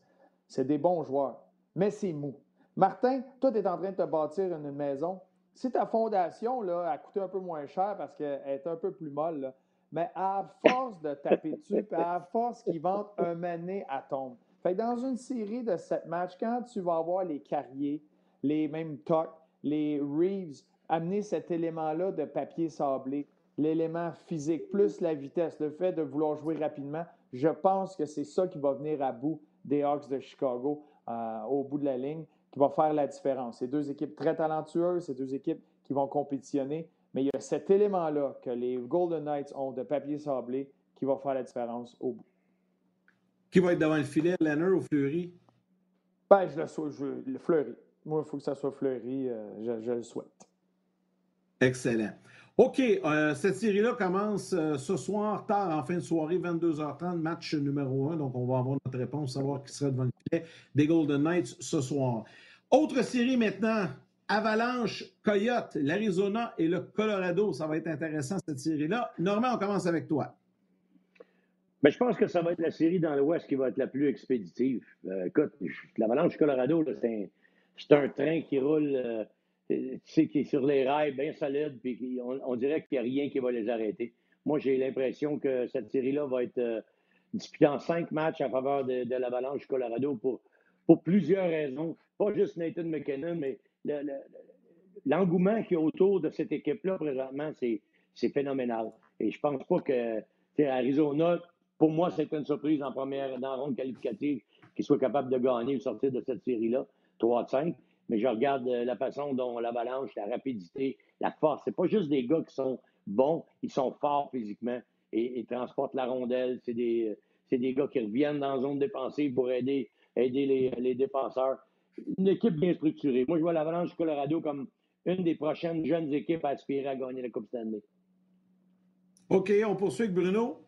c'est des bons joueurs, mais c'est mou. Martin, toi, tu es en train de te bâtir une maison. Si ta fondation là, a coûté un peu moins cher parce qu'elle est un peu plus molle, mais à force de taper dessus, à force qu'ils vendent un mané à tombe. Fait dans une série de sept matchs, quand tu vas avoir les carriers, les mêmes tocs, les Reeves, amener cet élément-là de papier sablé, l'élément physique, plus la vitesse, le fait de vouloir jouer rapidement, je pense que c'est ça qui va venir à bout des Hawks de Chicago euh, au bout de la ligne qui va faire la différence. C'est deux équipes très talentueuses, c'est deux équipes qui vont compétitionner, mais il y a cet élément-là que les Golden Knights ont de papier sablé qui va faire la différence au bout. Qui va être devant le filet, Leonard ou Fleury? Ben, je le souhaite, le Fleury. Moi, il faut que ça soit Fleury, euh, je, le souhaite. Excellent. OK, euh, cette série-là commence euh, ce soir, tard, en fin de soirée, 22h30, match numéro 1. Donc, on va avoir notre réponse, savoir qui sera devant le filet des Golden Knights ce soir. Autre série maintenant, Avalanche, Coyote, l'Arizona et le Colorado. Ça va être intéressant cette série-là. Normand, on commence avec toi. Mais ben, je pense que ça va être la série dans l'Ouest qui va être la plus expéditive. Euh, écoute, l'Avalanche Colorado, c'est un, train qui roule, euh, qui est sur les rails bien solide, puis on, dirait qu'il n'y a rien qui va les arrêter. Moi, j'ai l'impression que cette série-là va être euh, disputant cinq matchs en faveur de, l'Avalanche Colorado pour plusieurs raisons. Pas juste Nathan McKinnon, mais l'engouement qu'il y a autour de cette équipe-là présentement, c'est phénoménal. Et je pense pas que Arizona, pour moi, c'est une surprise en première dans la ronde qualificative qu'il soit capable de gagner ou sortir de cette série-là, 3-5. Mais je regarde euh, la façon dont l'avalanche, la rapidité, la force. C'est pas juste des gars qui sont bons, ils sont forts physiquement et, transportent la rondelle. C'est des, des gars qui reviennent dans la zone défensive pour aider, aider les, les défenseurs. Une équipe bien structurée. Moi, je vois l'Avalanche du Colorado comme une des prochaines jeunes équipes à aspirer à gagner la Coupe Stanley. OK, on poursuit avec Bruno.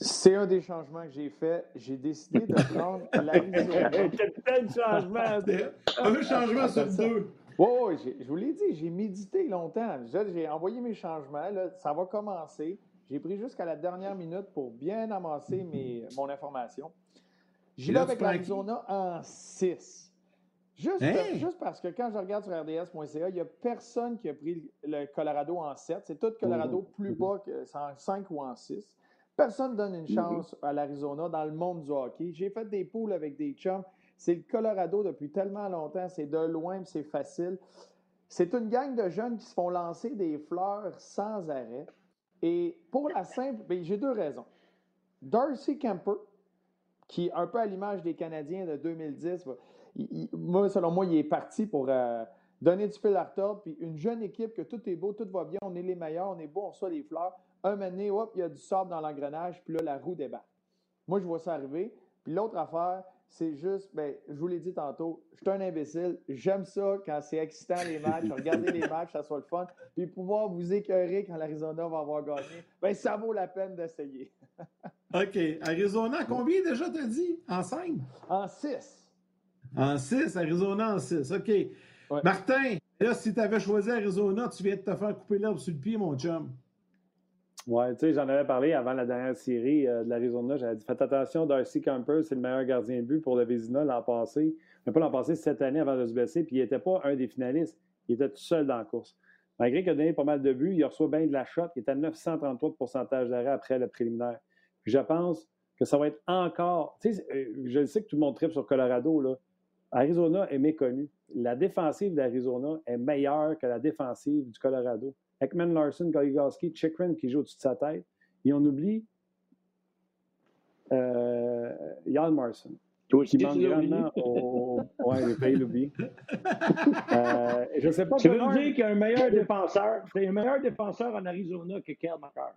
C'est un des changements que j'ai fait. J'ai décidé de prendre l'Arizona. Quel changement! un changement sur deux. Oui, je vous l'ai dit, j'ai médité longtemps. J'ai envoyé mes changements. Là, ça va commencer. J'ai pris jusqu'à la dernière minute pour bien amasser mes, mon information. J'y vais avec l'Arizona en 6. Juste, juste, parce que quand je regarde sur RDS.ca, il n'y a personne qui a pris le Colorado en 7. C'est tout Colorado mm-hmm. plus bas que en 5 ou en 6. Personne ne donne une mm-hmm. chance à l'Arizona dans le monde du hockey. J'ai fait des poules avec des chums. C'est le Colorado depuis tellement longtemps. C'est de loin, c'est facile. C'est une gang de jeunes qui se font lancer des fleurs sans arrêt. Et pour la simple. Ben, j'ai deux raisons. Darcy Kemper, qui, un peu à l'image des Canadiens de 2010, moi, selon moi, il est parti pour euh, donner du fil à retordre. Puis une jeune équipe que tout est beau, tout va bien, on est les meilleurs, on est beau, on reçoit les fleurs. Un moment hop, il y a du sable dans l'engrenage, puis là, la roue débat. Moi, je vois ça arriver. Puis l'autre affaire, c'est juste, ben, je vous l'ai dit tantôt, je suis un imbécile. J'aime ça quand c'est excitant les matchs, regarder les matchs, ça soit le fun. Puis pouvoir vous écœurer quand l'Arizona va avoir gagné, ben, ça vaut la peine d'essayer. OK. Arizona, combien déjà t'as dit? En 5? En 6. En 6, Arizona en 6. OK. Martin, là, si tu avais choisi Arizona, tu viens de te faire couper l'herbe sur le pied, mon chum. Oui, tu sais, j'en avais parlé avant la dernière série euh, de l'Arizona. J'avais dit faites attention, Darcy Camper, c'est le meilleur gardien de but pour le Vézina l'an passé. Mais pas l'an passé, cette année avant de se blesser. Puis il n'était pas un des finalistes. Il était tout seul dans la course. Malgré qu'il a donné pas mal de buts, il reçoit bien de la shot. Il est à 933 de pourcentage d'arrêt après le préliminaire. Je pense que ça va être encore. Tu sais, euh, je sais que tout le monde tripe sur Colorado, là. Arizona est méconnu. La défensive d'Arizona est meilleure que la défensive du Colorado. Ekman Larson, Goligoski, Chikrin qui joue au-dessus de sa tête. Et on oublie euh, Jan Marson. qui manque grandement au. Ouais, j'ai failli l'oublier. Euh, je sais pas. Tu veux dire qu'il y a un meilleur défenseur, un meilleur défenseur en Arizona que Kel McCarr?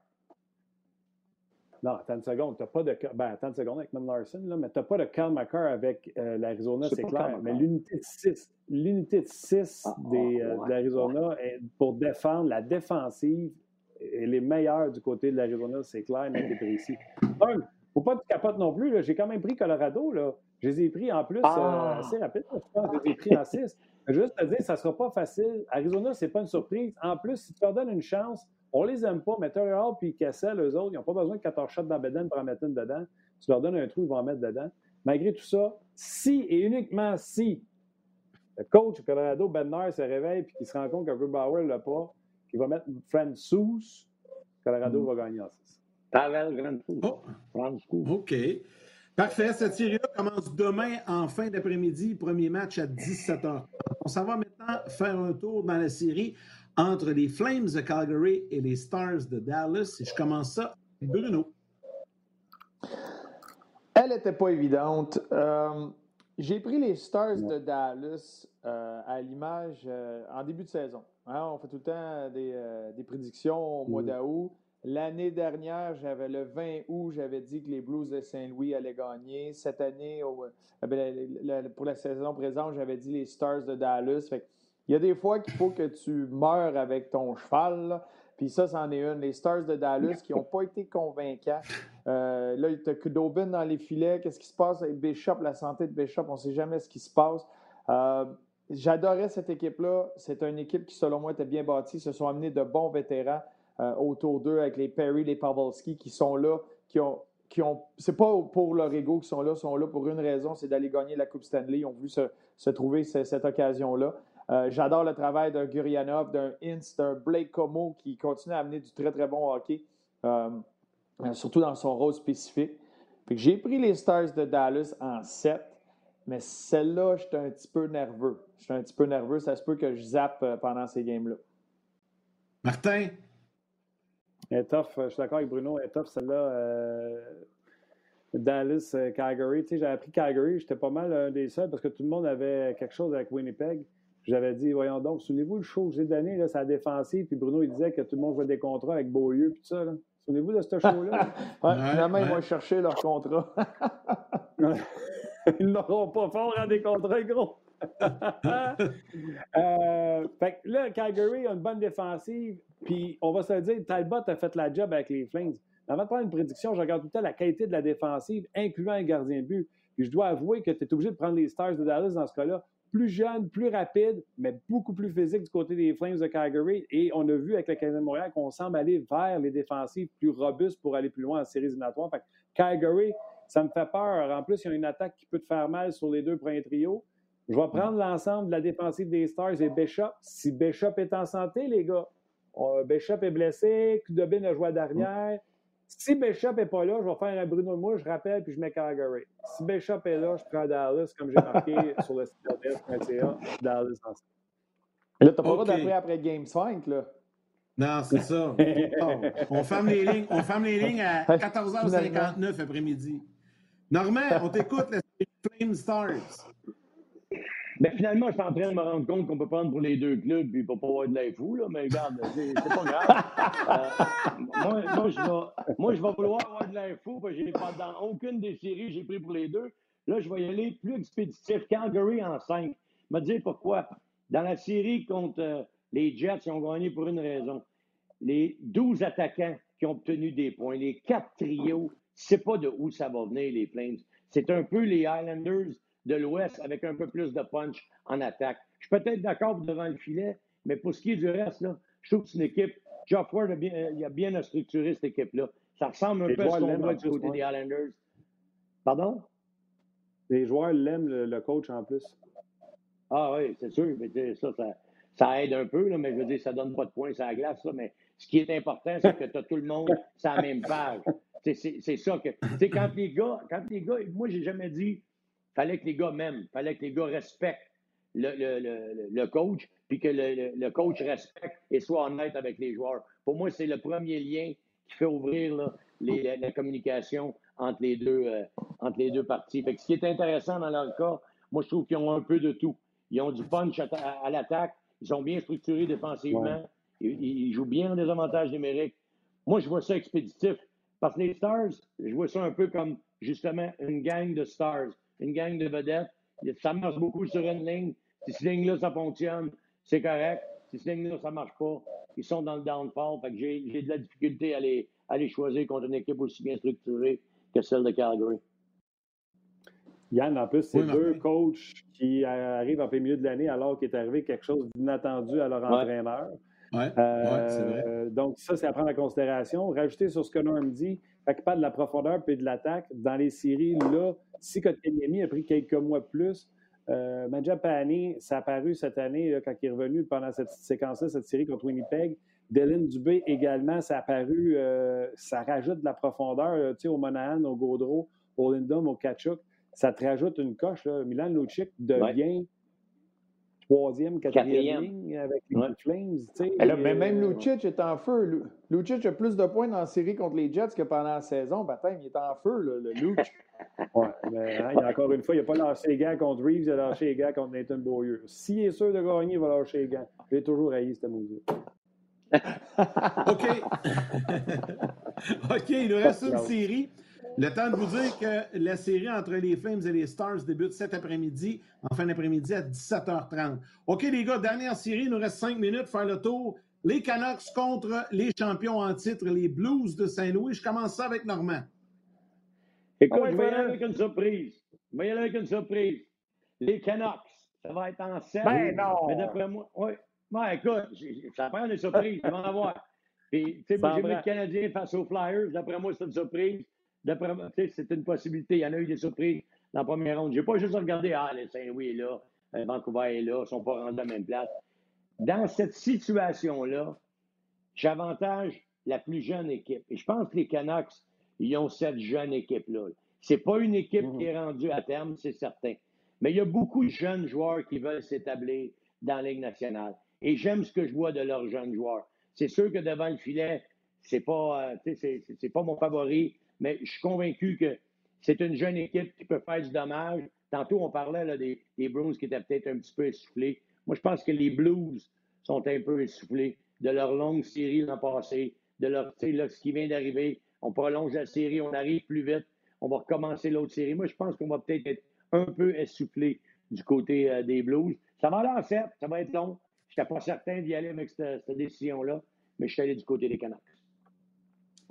Non, attends une seconde. Tu pas de. Ben, attends une seconde avec Larson, là, mais tu n'as pas de McCarr avec euh, l'Arizona, c'est clair. Mais l'unité de 6, l'unité de 6 ah, des, euh, de l'Arizona pour défendre la défensive, elle est meilleure du côté de l'Arizona, c'est clair, mais c'est précis. Un, faut pas que tu capotes non plus. J'ai quand même pris Colorado. Là. Je les ai pris en plus euh, ah! assez rapidement. Je pense. Je les ai pris en 6. Juste te dire, ça ne sera pas facile. Arizona, ce n'est pas une surprise. En plus, si tu leur donnes une chance, on les aime pas, mais Terry Hall puis Kessel, eux autres, ils n'ont pas besoin de 14 shots dans Beden pour en mettre une dedans. Tu leur donnes un trou, ils vont en mettre dedans. Malgré tout ça, si et uniquement si le coach du Colorado, Bednar, se réveille et qu'il se rend compte que Bauer ne l'a pas, qu'il va mettre Fran Sous, Colorado mm. va gagner en 6. Pavel oh. OK. Parfait. Cette série-là commence demain en fin d'après-midi. Premier match à 17h. On s'en va maintenant faire un tour dans la série entre les Flames de Calgary et les Stars de Dallas. Et je commence ça avec Bruno. Elle n'était pas évidente. Euh, j'ai pris les Stars de Dallas euh, à l'image euh, en début de saison. Hein, on fait tout le temps des, prédictions au mois d'août. L'année dernière, j'avais le 20 août, j'avais dit que les Blues de Saint-Louis allaient gagner. Cette année, ben, pour la saison présente, j'avais dit les Stars de Dallas. Fait il y a des fois qu'il faut que tu meurs avec ton cheval. Puis ça, c'en est une. Les Stars de Dallas qui n'ont pas été convaincants. Euh, là, tu as Kudobin dans les filets. Qu'est-ce qui se passe avec Bishop, la santé de Bishop? On ne sait jamais ce qui se passe. Euh, j'adorais cette équipe-là. C'est une équipe qui, selon moi, était bien bâtie. Ils se sont amenés de bons vétérans euh, autour d'eux avec les Perry, les Pavelski qui sont là, qui ont. Qui ont c'est pas pour leur ego qu'ils sont là, ils sont là pour une raison, c'est d'aller gagner la Coupe Stanley. Ils ont voulu se, trouver cette occasion-là. Euh, j'adore le travail d'un Gurianov, d'un Inst, d'un Blake Como qui continue à amener du très, très bon hockey. Euh, surtout dans son rôle spécifique. j'ai pris les Stars de Dallas en 7, mais celle-là, j'étais un petit peu nerveux. J'étais un petit peu nerveux. Ça se peut que je zappe pendant ces games-là. Martin? Tough. Je suis d'accord avec Bruno. Tough, celle-là. Dallas, Calgary. Tu sais, j'avais pris Calgary. J'étais pas mal un des seuls parce que tout le monde avait quelque chose avec Winnipeg. J'avais dit, voyons donc, souvenez-vous le show que j'ai donné, là, ça a défensif, puis Bruno, il disait que tout le monde jouait des contrats avec Beaulieu, puis tout ça. Souvenez-vous de ce show-là? ouais, finalement, ils vont chercher leur contrat. ils n'auront pas fort à des contrats, gros. euh, fait que là, Calgary a une bonne défensive, puis on va se le dire, Talbot a fait la job avec les Flames. Avant de prendre une prédiction, je regarde tout le temps la qualité de la défensive, incluant un gardien de but. Puis je dois avouer que tu es obligé de prendre les Stars de Dallas dans ce cas-là plus jeune, plus rapide, mais beaucoup plus physique du côté des Flames de Calgary. Et on a vu avec le Canadien de Montréal qu'on semble aller vers les défensives plus robustes pour aller plus loin en séries éliminatoires. Fait Calgary, ça me fait peur. En plus, il y a une attaque qui peut te faire mal sur les deux premiers trios. Je vais prendre l'ensemble de la défensive des Stars et Bishop. Si Bishop est en santé, les gars, Bishop est blessé, Kudobin a joué à dernière. Si Bishop n'est pas là, je vais faire un Bruno moi, je rappelle, puis je mets Calgary. Si Bishop est là, je prends Dallas, comme j'ai marqué sur le site RDS.ca, Dallas ensemble. Là, t'as pas le droit d'appeler après Game 5, là. Non, c'est ça. on, ferme les lignes, on ferme les lignes à 14h59 après-midi. Normand, on t'écoute, la Flame Stars. Mais ben, finalement, je suis en train de me rendre compte qu'on peut prendre pour les deux clubs puis pas avoir de l'info, là, mais regarde, c'est pas grave. Euh, moi, moi, je vais, moi, je vais vouloir avoir de l'info parce que aucune des séries, j'ai pris pour les deux. Là, je vais y aller plus expéditif. Calgary en 5. Je vais dire pourquoi. Dans la série contre euh, les Jets, ils ont gagné pour une raison. Les 12 attaquants qui ont obtenu des points, les quatre trios, c'est pas de où ça va venir, les Flames. C'est un peu les Islanders de l'Ouest avec un peu plus de punch en attaque. Je suis peut-être d'accord devant le filet, mais pour ce qui est du reste, là, je trouve que c'est une équipe. Geoff Ward a bien, il a bien structuré cette équipe-là. Ça ressemble un peu à ce qu'on voit du côté des Islanders. Pardon? Les joueurs l'aiment, le, coach, en plus. Ah oui, c'est sûr. Mais ça, ça, aide un peu, là, mais je veux dire, ça donne pas de points sur la glace. Ça, mais ce qui est important, c'est que tu as tout le monde sur la même page. C'est ça que. Tu sais, quand les gars, quand les gars, moi, j'ai jamais dit fallait que les gars m'aiment, fallait que les gars respectent le, coach, puis que le, coach respecte et soit honnête avec les joueurs. Pour moi, c'est le premier lien qui fait ouvrir la, communication entre les deux, euh, entre les deux parties. ce qui est intéressant dans leur cas, moi, je trouve qu'ils ont un peu de tout. Ils ont du punch à, l'attaque, ils sont bien structurés défensivement, ils, jouent bien en désavantage numérique. Moi, je vois ça expéditif. Parce que les Stars, je vois ça un peu comme justement une gang de Stars une gang de vedettes. Ça marche beaucoup sur une ligne. Si cette ligne-là, ça fonctionne, c'est correct. Si cette ligne-là, ça ne marche pas, ils sont dans le downfall. Fait que j'ai de la difficulté à les, à les choisir contre une équipe aussi bien structurée que celle de Calgary. Yann, en plus, c'est deux coachs qui arrivent en plein milieu de l'année alors qu'il est arrivé quelque chose d'inattendu à leur entraîneur. Ouais. Euh, vrai. Donc, ça, c'est à prendre en considération. Rajouter sur ce que Norm dit, fait qu'il parle de la profondeur et de l'attaque. Dans les séries, là, si Kotkaniemi a pris quelques mois plus, euh, Pani, ça a apparu cette année, quand il est revenu pendant cette séquence-là, cette série contre Winnipeg. Dylan Dubé également, ça a apparu, euh, ça rajoute de la profondeur, sais, au Monahan, au Gaudreau, au Lindom, au Kachuk. Ça te rajoute une coche. Là. Milan Lucic devient troisième, quatrième, ligne avec les Flames. mais même euh, Lucic est en feu. Lucic a plus de points dans la série contre les Jets que pendant la saison. Baptême, il est en feu, le Lucic. oui, mais hein, encore une fois, il n'a pas lâché les gars contre Reeves, il a lâché les gars contre Nathan Beaulieu. S'il est sûr de gagner, il va lâcher les gars. J'ai toujours haï cette musique. OK. OK, il nous reste une série. Le temps de vous dire que la série entre les Flames et les Stars débute cet après-midi, en fin d'après-midi à 17h30. OK, les gars, dernière série, il nous reste cinq minutes, faire le tour. Les Canucks contre les champions en titre, les Blues de Saint-Louis. Je commence ça avec Normand. Écoute, je vais y aller avec une surprise. Je vais y aller avec une surprise. Les Canucks, ça va être en 7. Ben non! Mais d'après moi, oui. Ouais, écoute, ça prend des surprises, tu vas en avoir. Puis, tu sais, moi, j'ai mis le Canadien face aux Flyers. D'après moi, c'est une surprise. C'est une possibilité. Il y en a eu des surprises dans la première ronde. Je n'ai pas juste regardé, ah, les Saint-Louis est là, euh, Vancouver est là, ils ne sont pas rendus à la même place. Dans cette situation-là, j'avantage la plus jeune équipe. Et je pense que les Canucks, ils ont cette jeune équipe-là. C'est pas une équipe qui est rendue à terme, c'est certain. Mais il y a beaucoup de jeunes joueurs qui veulent s'établir dans la Ligue nationale. Et j'aime ce que je vois de leurs jeunes joueurs. C'est sûr que devant le filet, c'est pas, euh, c'est, pas mon favori, mais je suis convaincu que c'est une jeune équipe qui peut faire du dommage. Tantôt, on parlait des, des Bruins qui étaient peut-être un petit peu essoufflés. Moi, je pense que les Blues sont un peu essoufflés de leur longue série l'an passé, de leur, là, ce qui vient d'arriver. On prolonge la série, on arrive plus vite, on va recommencer l'autre série. Moi, je pense qu'on va peut-être être un peu essoufflé du côté euh, des Blues. Ça va l'air fait, ça va être long. Je n'étais pas certain d'y aller avec cette, décision-là, mais je suis allé du côté des Canucks.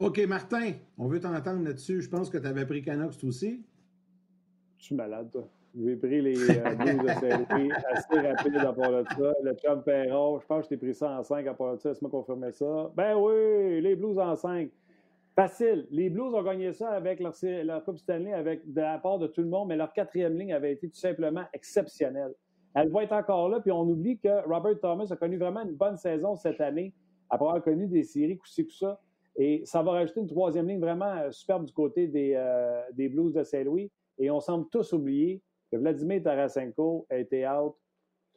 OK, Martin, on veut t'entendre là-dessus. Je pense que tu avais pris Canucks aussi. Je suis malade, toi. J'ai pris les euh, Blues de série assez rapide à part de ça. Le Trump Perron, je pense que je t'ai pris ça en 5 à part de ça. Laisse-moi confirmer ça? Ben oui, les Blues en 5. Facile. Les Blues ont gagné ça avec leur, leur Coupe Stanley avec, de la part de tout le monde, mais leur quatrième ligne avait été tout simplement exceptionnelle. Elle va être encore là, puis on oublie que Robert Thomas a connu vraiment une bonne saison cette année, après avoir connu des séries coup-ci, coup-ça. Et ça va rajouter une troisième ligne vraiment euh, superbe du côté des, euh, des Blues de Saint-Louis. Et on semble tous oublier que Vladimir Tarasenko a été out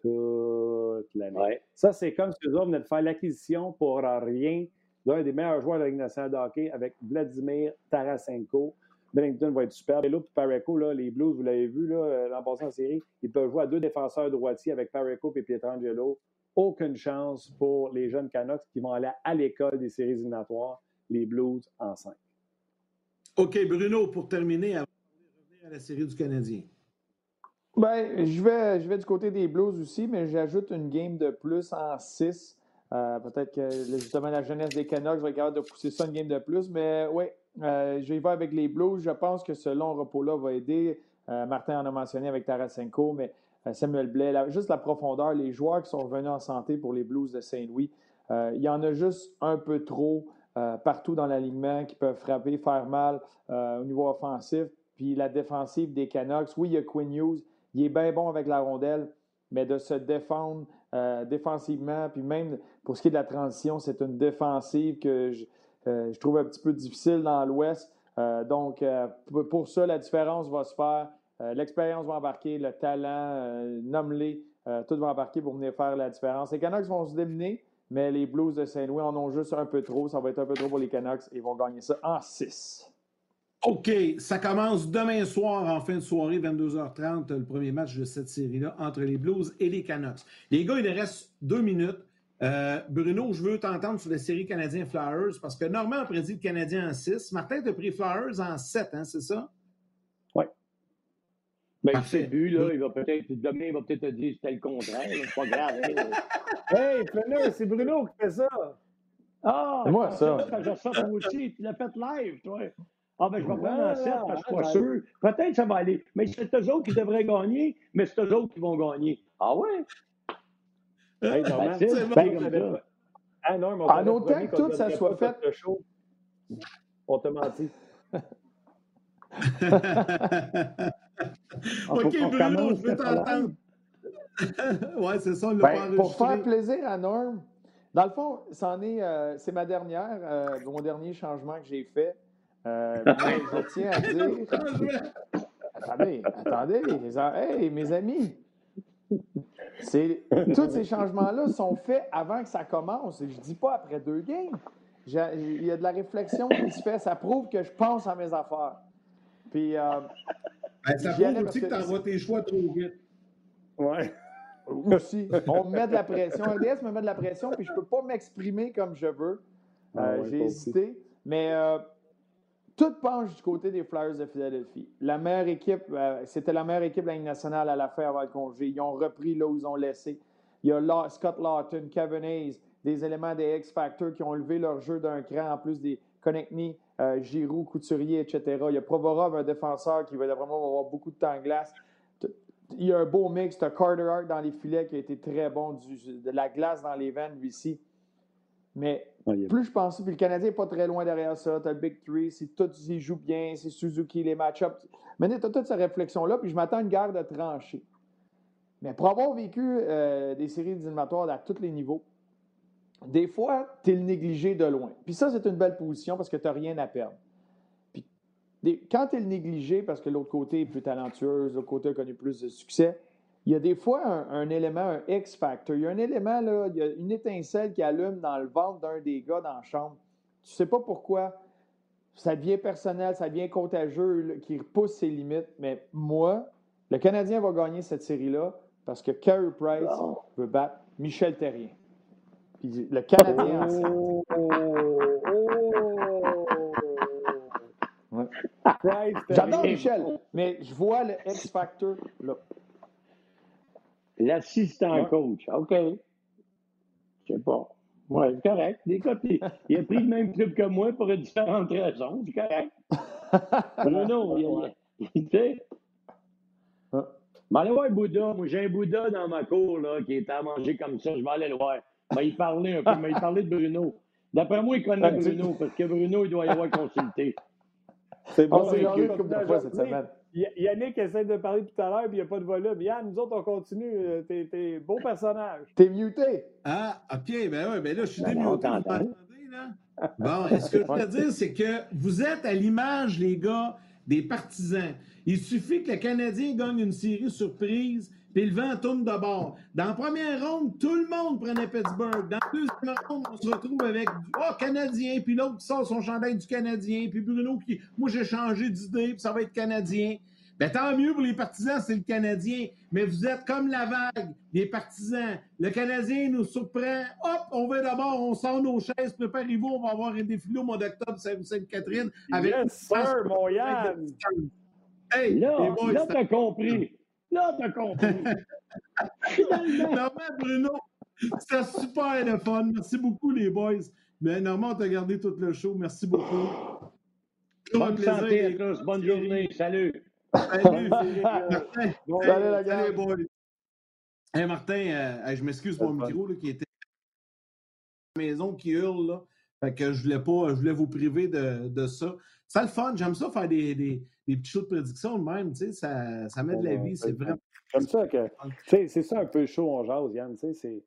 toute l'année. Ça, c'est comme si nous venaient de faire l'acquisition pour rien d'un des meilleurs joueurs de la Ligue nationale de hockey avec Vladimir Tarasenko. Bennington va être super. Et là, Pareco, là, les Blues, vous l'avez vu, là, l'an passé en série, ils peuvent jouer à deux défenseurs droitiers avec Pareco et Pietrangelo. Aucune chance pour les jeunes Canucks qui vont aller à l'école des séries éliminatoires, les Blues en 5. OK, Bruno, pour terminer, avant de revenir à la série du Canadien. Ben, je vais, je vais du côté des Blues aussi, mais j'ajoute une game de plus en 6. Euh, peut-être que justement la jeunesse des Canucks va être capable de pousser ça une game de plus, mais oui, euh, je vais y voir avec les Blues. Je pense que ce long repos-là va aider. Euh, Martin en a mentionné avec Tarasenko, mais Samuel Blais, juste la profondeur, les joueurs qui sont revenus en santé pour les Blues de Saint-Louis, il y en a juste un peu trop partout dans l'alignement qui peuvent frapper, faire mal au niveau offensif. Puis la défensive des Canucks, oui, il y a Quinn Hughes, il est bien bon avec la rondelle, mais de se défendre euh, défensivement, puis même pour ce qui est de la transition, c'est une défensive que je, euh, trouve un petit peu difficile dans l'Ouest. Euh, donc, pour ça, la différence va se faire. L'expérience va embarquer, le talent, nomme-les, tout va embarquer pour venir faire la différence. Les Canucks vont se déminer, mais les Blues de Saint-Louis en ont juste un peu trop. Ça va être un peu trop pour les Canucks et ils vont gagner ça en 6. OK, ça commence demain soir en fin de soirée, 22h30, le premier match de cette série-là entre les Blues et les Canucks. Les gars, il reste deux minutes. Euh, Bruno, je veux t'entendre sur la série Canadien Flyers parce que Normand a prédit le Canadien en 6. Martin t'a pris Flyers en 7, hein, c'est ça? Oui. Ben, c'est but, là, il va peut-être, demain, il va peut-être te dire que c'était le contraire. C'est pas grave. Hein. hey, c'est Bruno qui fait ça. Ah, moi, ça. Je ça toi aussi. Tu l'as fait live, toi. Ah, ben, je vais prendre en 7 parce que je suis pas sûr. Peut-être que ça va aller. Mais c'est eux autres qui devraient gagner, mais c'est eux autres qui vont gagner. Ah ouais? Hey, c'est bon. Ah non, en autant que tout ça soit fait. On t'a menti. OK, Bruno, je veux t'entendre. ouais, c'est ça, le ben, Pour faire plaisir à Norm, dans le fond, euh, c'est ma dernière, euh, mon dernier changement que j'ai fait. Euh, mais je tiens à dire. attendez, attendez, hey, mes amis. Tous ces changements-là sont faits avant que ça commence. je ne dis pas après deux games. Il y a de la réflexion qui se fait. Ça prouve que je pense à mes affaires. Puis. Euh, ben, ça prouve aussi que, tu envoies tes choix trop vite. Ouais. Aussi. On me met de la pression. RDS me met de la pression, puis je ne peux pas m'exprimer comme je veux. Ah euh, j'ai hésité. Mais euh, tout penche du côté des Flyers de Philadelphie. La meilleure équipe, euh, c'était la meilleure équipe de la Ligue nationale à la fin avant le congé. Ils ont repris là où ils ont laissé. Il y a Scott Lawton, Kevin Hayes, des éléments des X-Factor qui ont levé leur jeu d'un cran, en plus des Konechny, euh, Giroux, Couturier, etc. Il y a Provorov, un défenseur qui va vraiment avoir beaucoup de temps en glace. Il y a un beau mix. Tu as Carter Hart dans les filets qui a été très bon, de la glace dans les veines, lui ci mais plus je pense, puis le Canadien n'est pas très loin derrière ça. Tu as le Big Three, si tout s'y joue bien, c'est Suzuki, les match-ups. Mais tu as toute cette réflexion-là, puis je m'attends à une guerre de tranchées. Mais pour avoir vécu euh, des séries éliminatoires à tous les niveaux, des fois, tu es le négligé de loin. Puis ça, c'est une belle position parce que tu n'as rien à perdre. Puis quand tu es le négligé parce que l'autre côté est plus talentueux, l'autre côté a connu plus de succès, il y a des fois un, élément, un X-factor. Il y a un élément, là, il y a une étincelle qui allume dans le ventre d'un des gars dans la chambre. Tu sais pas pourquoi. Ça devient personnel, ça devient contagieux, qui repousse ses limites. Mais moi, le Canadien va gagner cette série-là parce que Carey Price veut battre Michel Terrien. Puis le Canadien oh, J'adore Michel, mais je vois le X-Factor là. L'assistant coach, OK. Je sais pas. Oui, c'est correct. Des copies. Il a pris le même club que moi pour différentes raisons. C'est correct. Bruno, il, il, sais. Mais allez voir Bouddha. Moi, j'ai un Bouddha dans ma cour là, qui est à manger comme ça. Je vais aller le voir. Mais il parlait un peu. Mais il parlait de Bruno. D'après moi, il connaît Bruno parce que Bruno, il doit y avoir consulté. C'est bon, c'est une fois cette semaine. Yannick essaie de parler tout à l'heure, puis il n'y a pas de volume. Yann, nous autres, on continue. Euh, t'es, t'es beau personnage. T'es muté. Ah, OK. Ben oui, ben là, je suis ben démuté. Bon, ce que je veux dire, c'est que vous êtes à l'image, les gars, des partisans. Il suffit que le Canadien gagne une série surprise, puis le vent tourne de bord. Dans la première ronde, tout le monde prenait Pittsburgh. Dans la deuxième ronde, on se retrouve avec oh, Canadien, puis l'autre qui sort son chandail du Canadien, puis Bruno qui, moi j'ai changé d'idée, puis ça va être Canadien. Ben, tant mieux pour les partisans, c'est le Canadien. Mais vous êtes comme la vague des partisans. Le Canadien nous surprend. Hop, on va d'abord, on sort nos chaises, préparez-vous, on va avoir un défilé au mois d'octobre, Sainte-Catherine. Avec yes, sir, mon Yann! Hey, là, là t'as compris. Là, t'as compris. Normalement, Bruno, c'était super le fun. Merci beaucoup, les boys. Mais normalement, t'as gardé tout le show. Merci beaucoup. Bonne santé à tous. Bonne journée. Salut. Salut, Martin. salut, la salut, boy. Hey, Martin, euh, je m'excuse pour mon micro là, qui était à la maison qui hurle. Là. Fait que je voulais pas, je voulais vous priver de, de ça. C'est le fun. J'aime ça faire des, des, des petits shows de prédiction de même. Tu sais, ça, ça met de la vie. C'est vraiment. J'aime ça que. C'est ça un peu chaud on jase, Yann. Tu sais, c'est.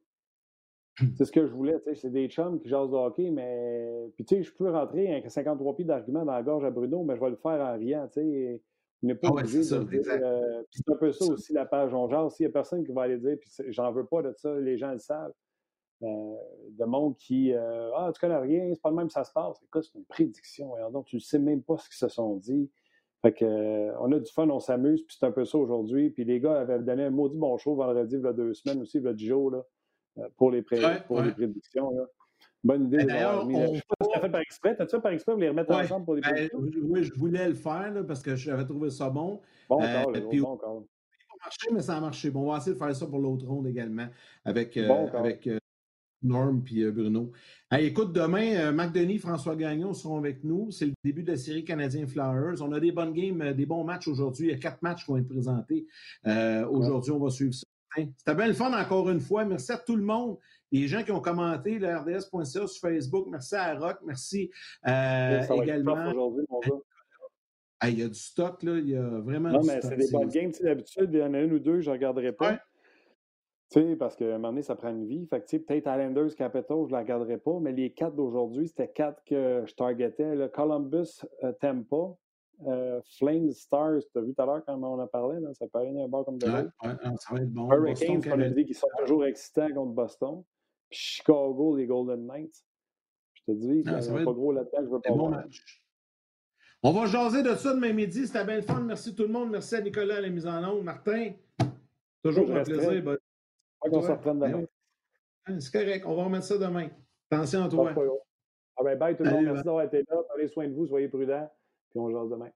C'est ce que je voulais, tu sais, c'est des chums qui jasent de hockey, mais puis tu sais, je peux rentrer avec 53 pieds d'argument dans la gorge à Bruno, mais je vais le faire en riant, tu sais. On n'est pas ah obligé de dire. Euh, c'est un peu ça aussi, la page on jase. S'il n'y a personne qui va aller dire, puis j'en veux pas de ça, les gens le savent. Euh, de monde qui euh, Ah, tu connais rien, c'est pas le même ça se passe. Écoute, c'est une prédiction. Donc, tu ne sais même pas ce qu'ils se sont dit. Fait que, euh, on a du fun, on s'amuse, puis c'est un peu ça aujourd'hui. Puis les gars avaient donné un maudit bon show vendredi, il y a deux semaines aussi, il y a 10 jours, là, pour, les, pour les prédictions. Là. Bonne idée. D'ailleurs, on... Je sais pas si tu as fait par exprès. T'as-tu fait par exprès pour les remettre ensemble pour les ben, prédictions? oui, je voulais le faire là, parce que j'avais trouvé ça bon. Bon, encore, euh, puis, bon, encore. Ça a marché, mais ça a marché. Bon, on va essayer de faire ça pour l'autre ronde également avec, euh, avec euh, Norm puis euh, Bruno. écoute, demain, euh, Marc Denis, François Gagnon seront avec nous. C'est le début de la série Canadien Flowers. On a des bonnes games, euh, des bons matchs aujourd'hui. Il y a quatre matchs qui vont être présentés. aujourd'hui, on va suivre ça. C'était bien le fun encore une fois. Merci à tout le monde. Les gens qui ont commenté le RDS.ca sur Facebook. Merci à Rock. Merci également. il y a du stock, là. Il y a vraiment non, mais c'est des bonnes games. D'habitude, il y en a une ou deux, je ne regarderai pas. Tu sais, parce qu'à un moment donné, ça prend une vie. Fait que, tu sais, peut-être Islanders, Capitals, je ne la regarderai pas, mais les quatre d'aujourd'hui, c'était quatre que je targetais. Le Columbus, euh, Tampa, euh, Flames, Stars, tu as vu tout à l'heure quand on a parlé, là, ça paraît un bar comme de l'autre. Ouais, ça va être bon. Hurricanes, on a dit qu'ils sont toujours excitants contre Boston. Puis Chicago, les Golden Knights. Je te dis, ah, il n'y a pas gros là-dedans, je veux pas bon match. On va jaser de ça demain midi. C'était bien le fun. Merci tout le monde. Merci à Nicolas à la mise en onde. Martin, toujours un plaisir. On se reprenne demain. C'est correct, on va remettre ça demain. Attention à toi. Ah ben, bye tout le monde. Merci d'avoir été là. Prenez soin de vous, soyez prudents. Puis on se jase demain.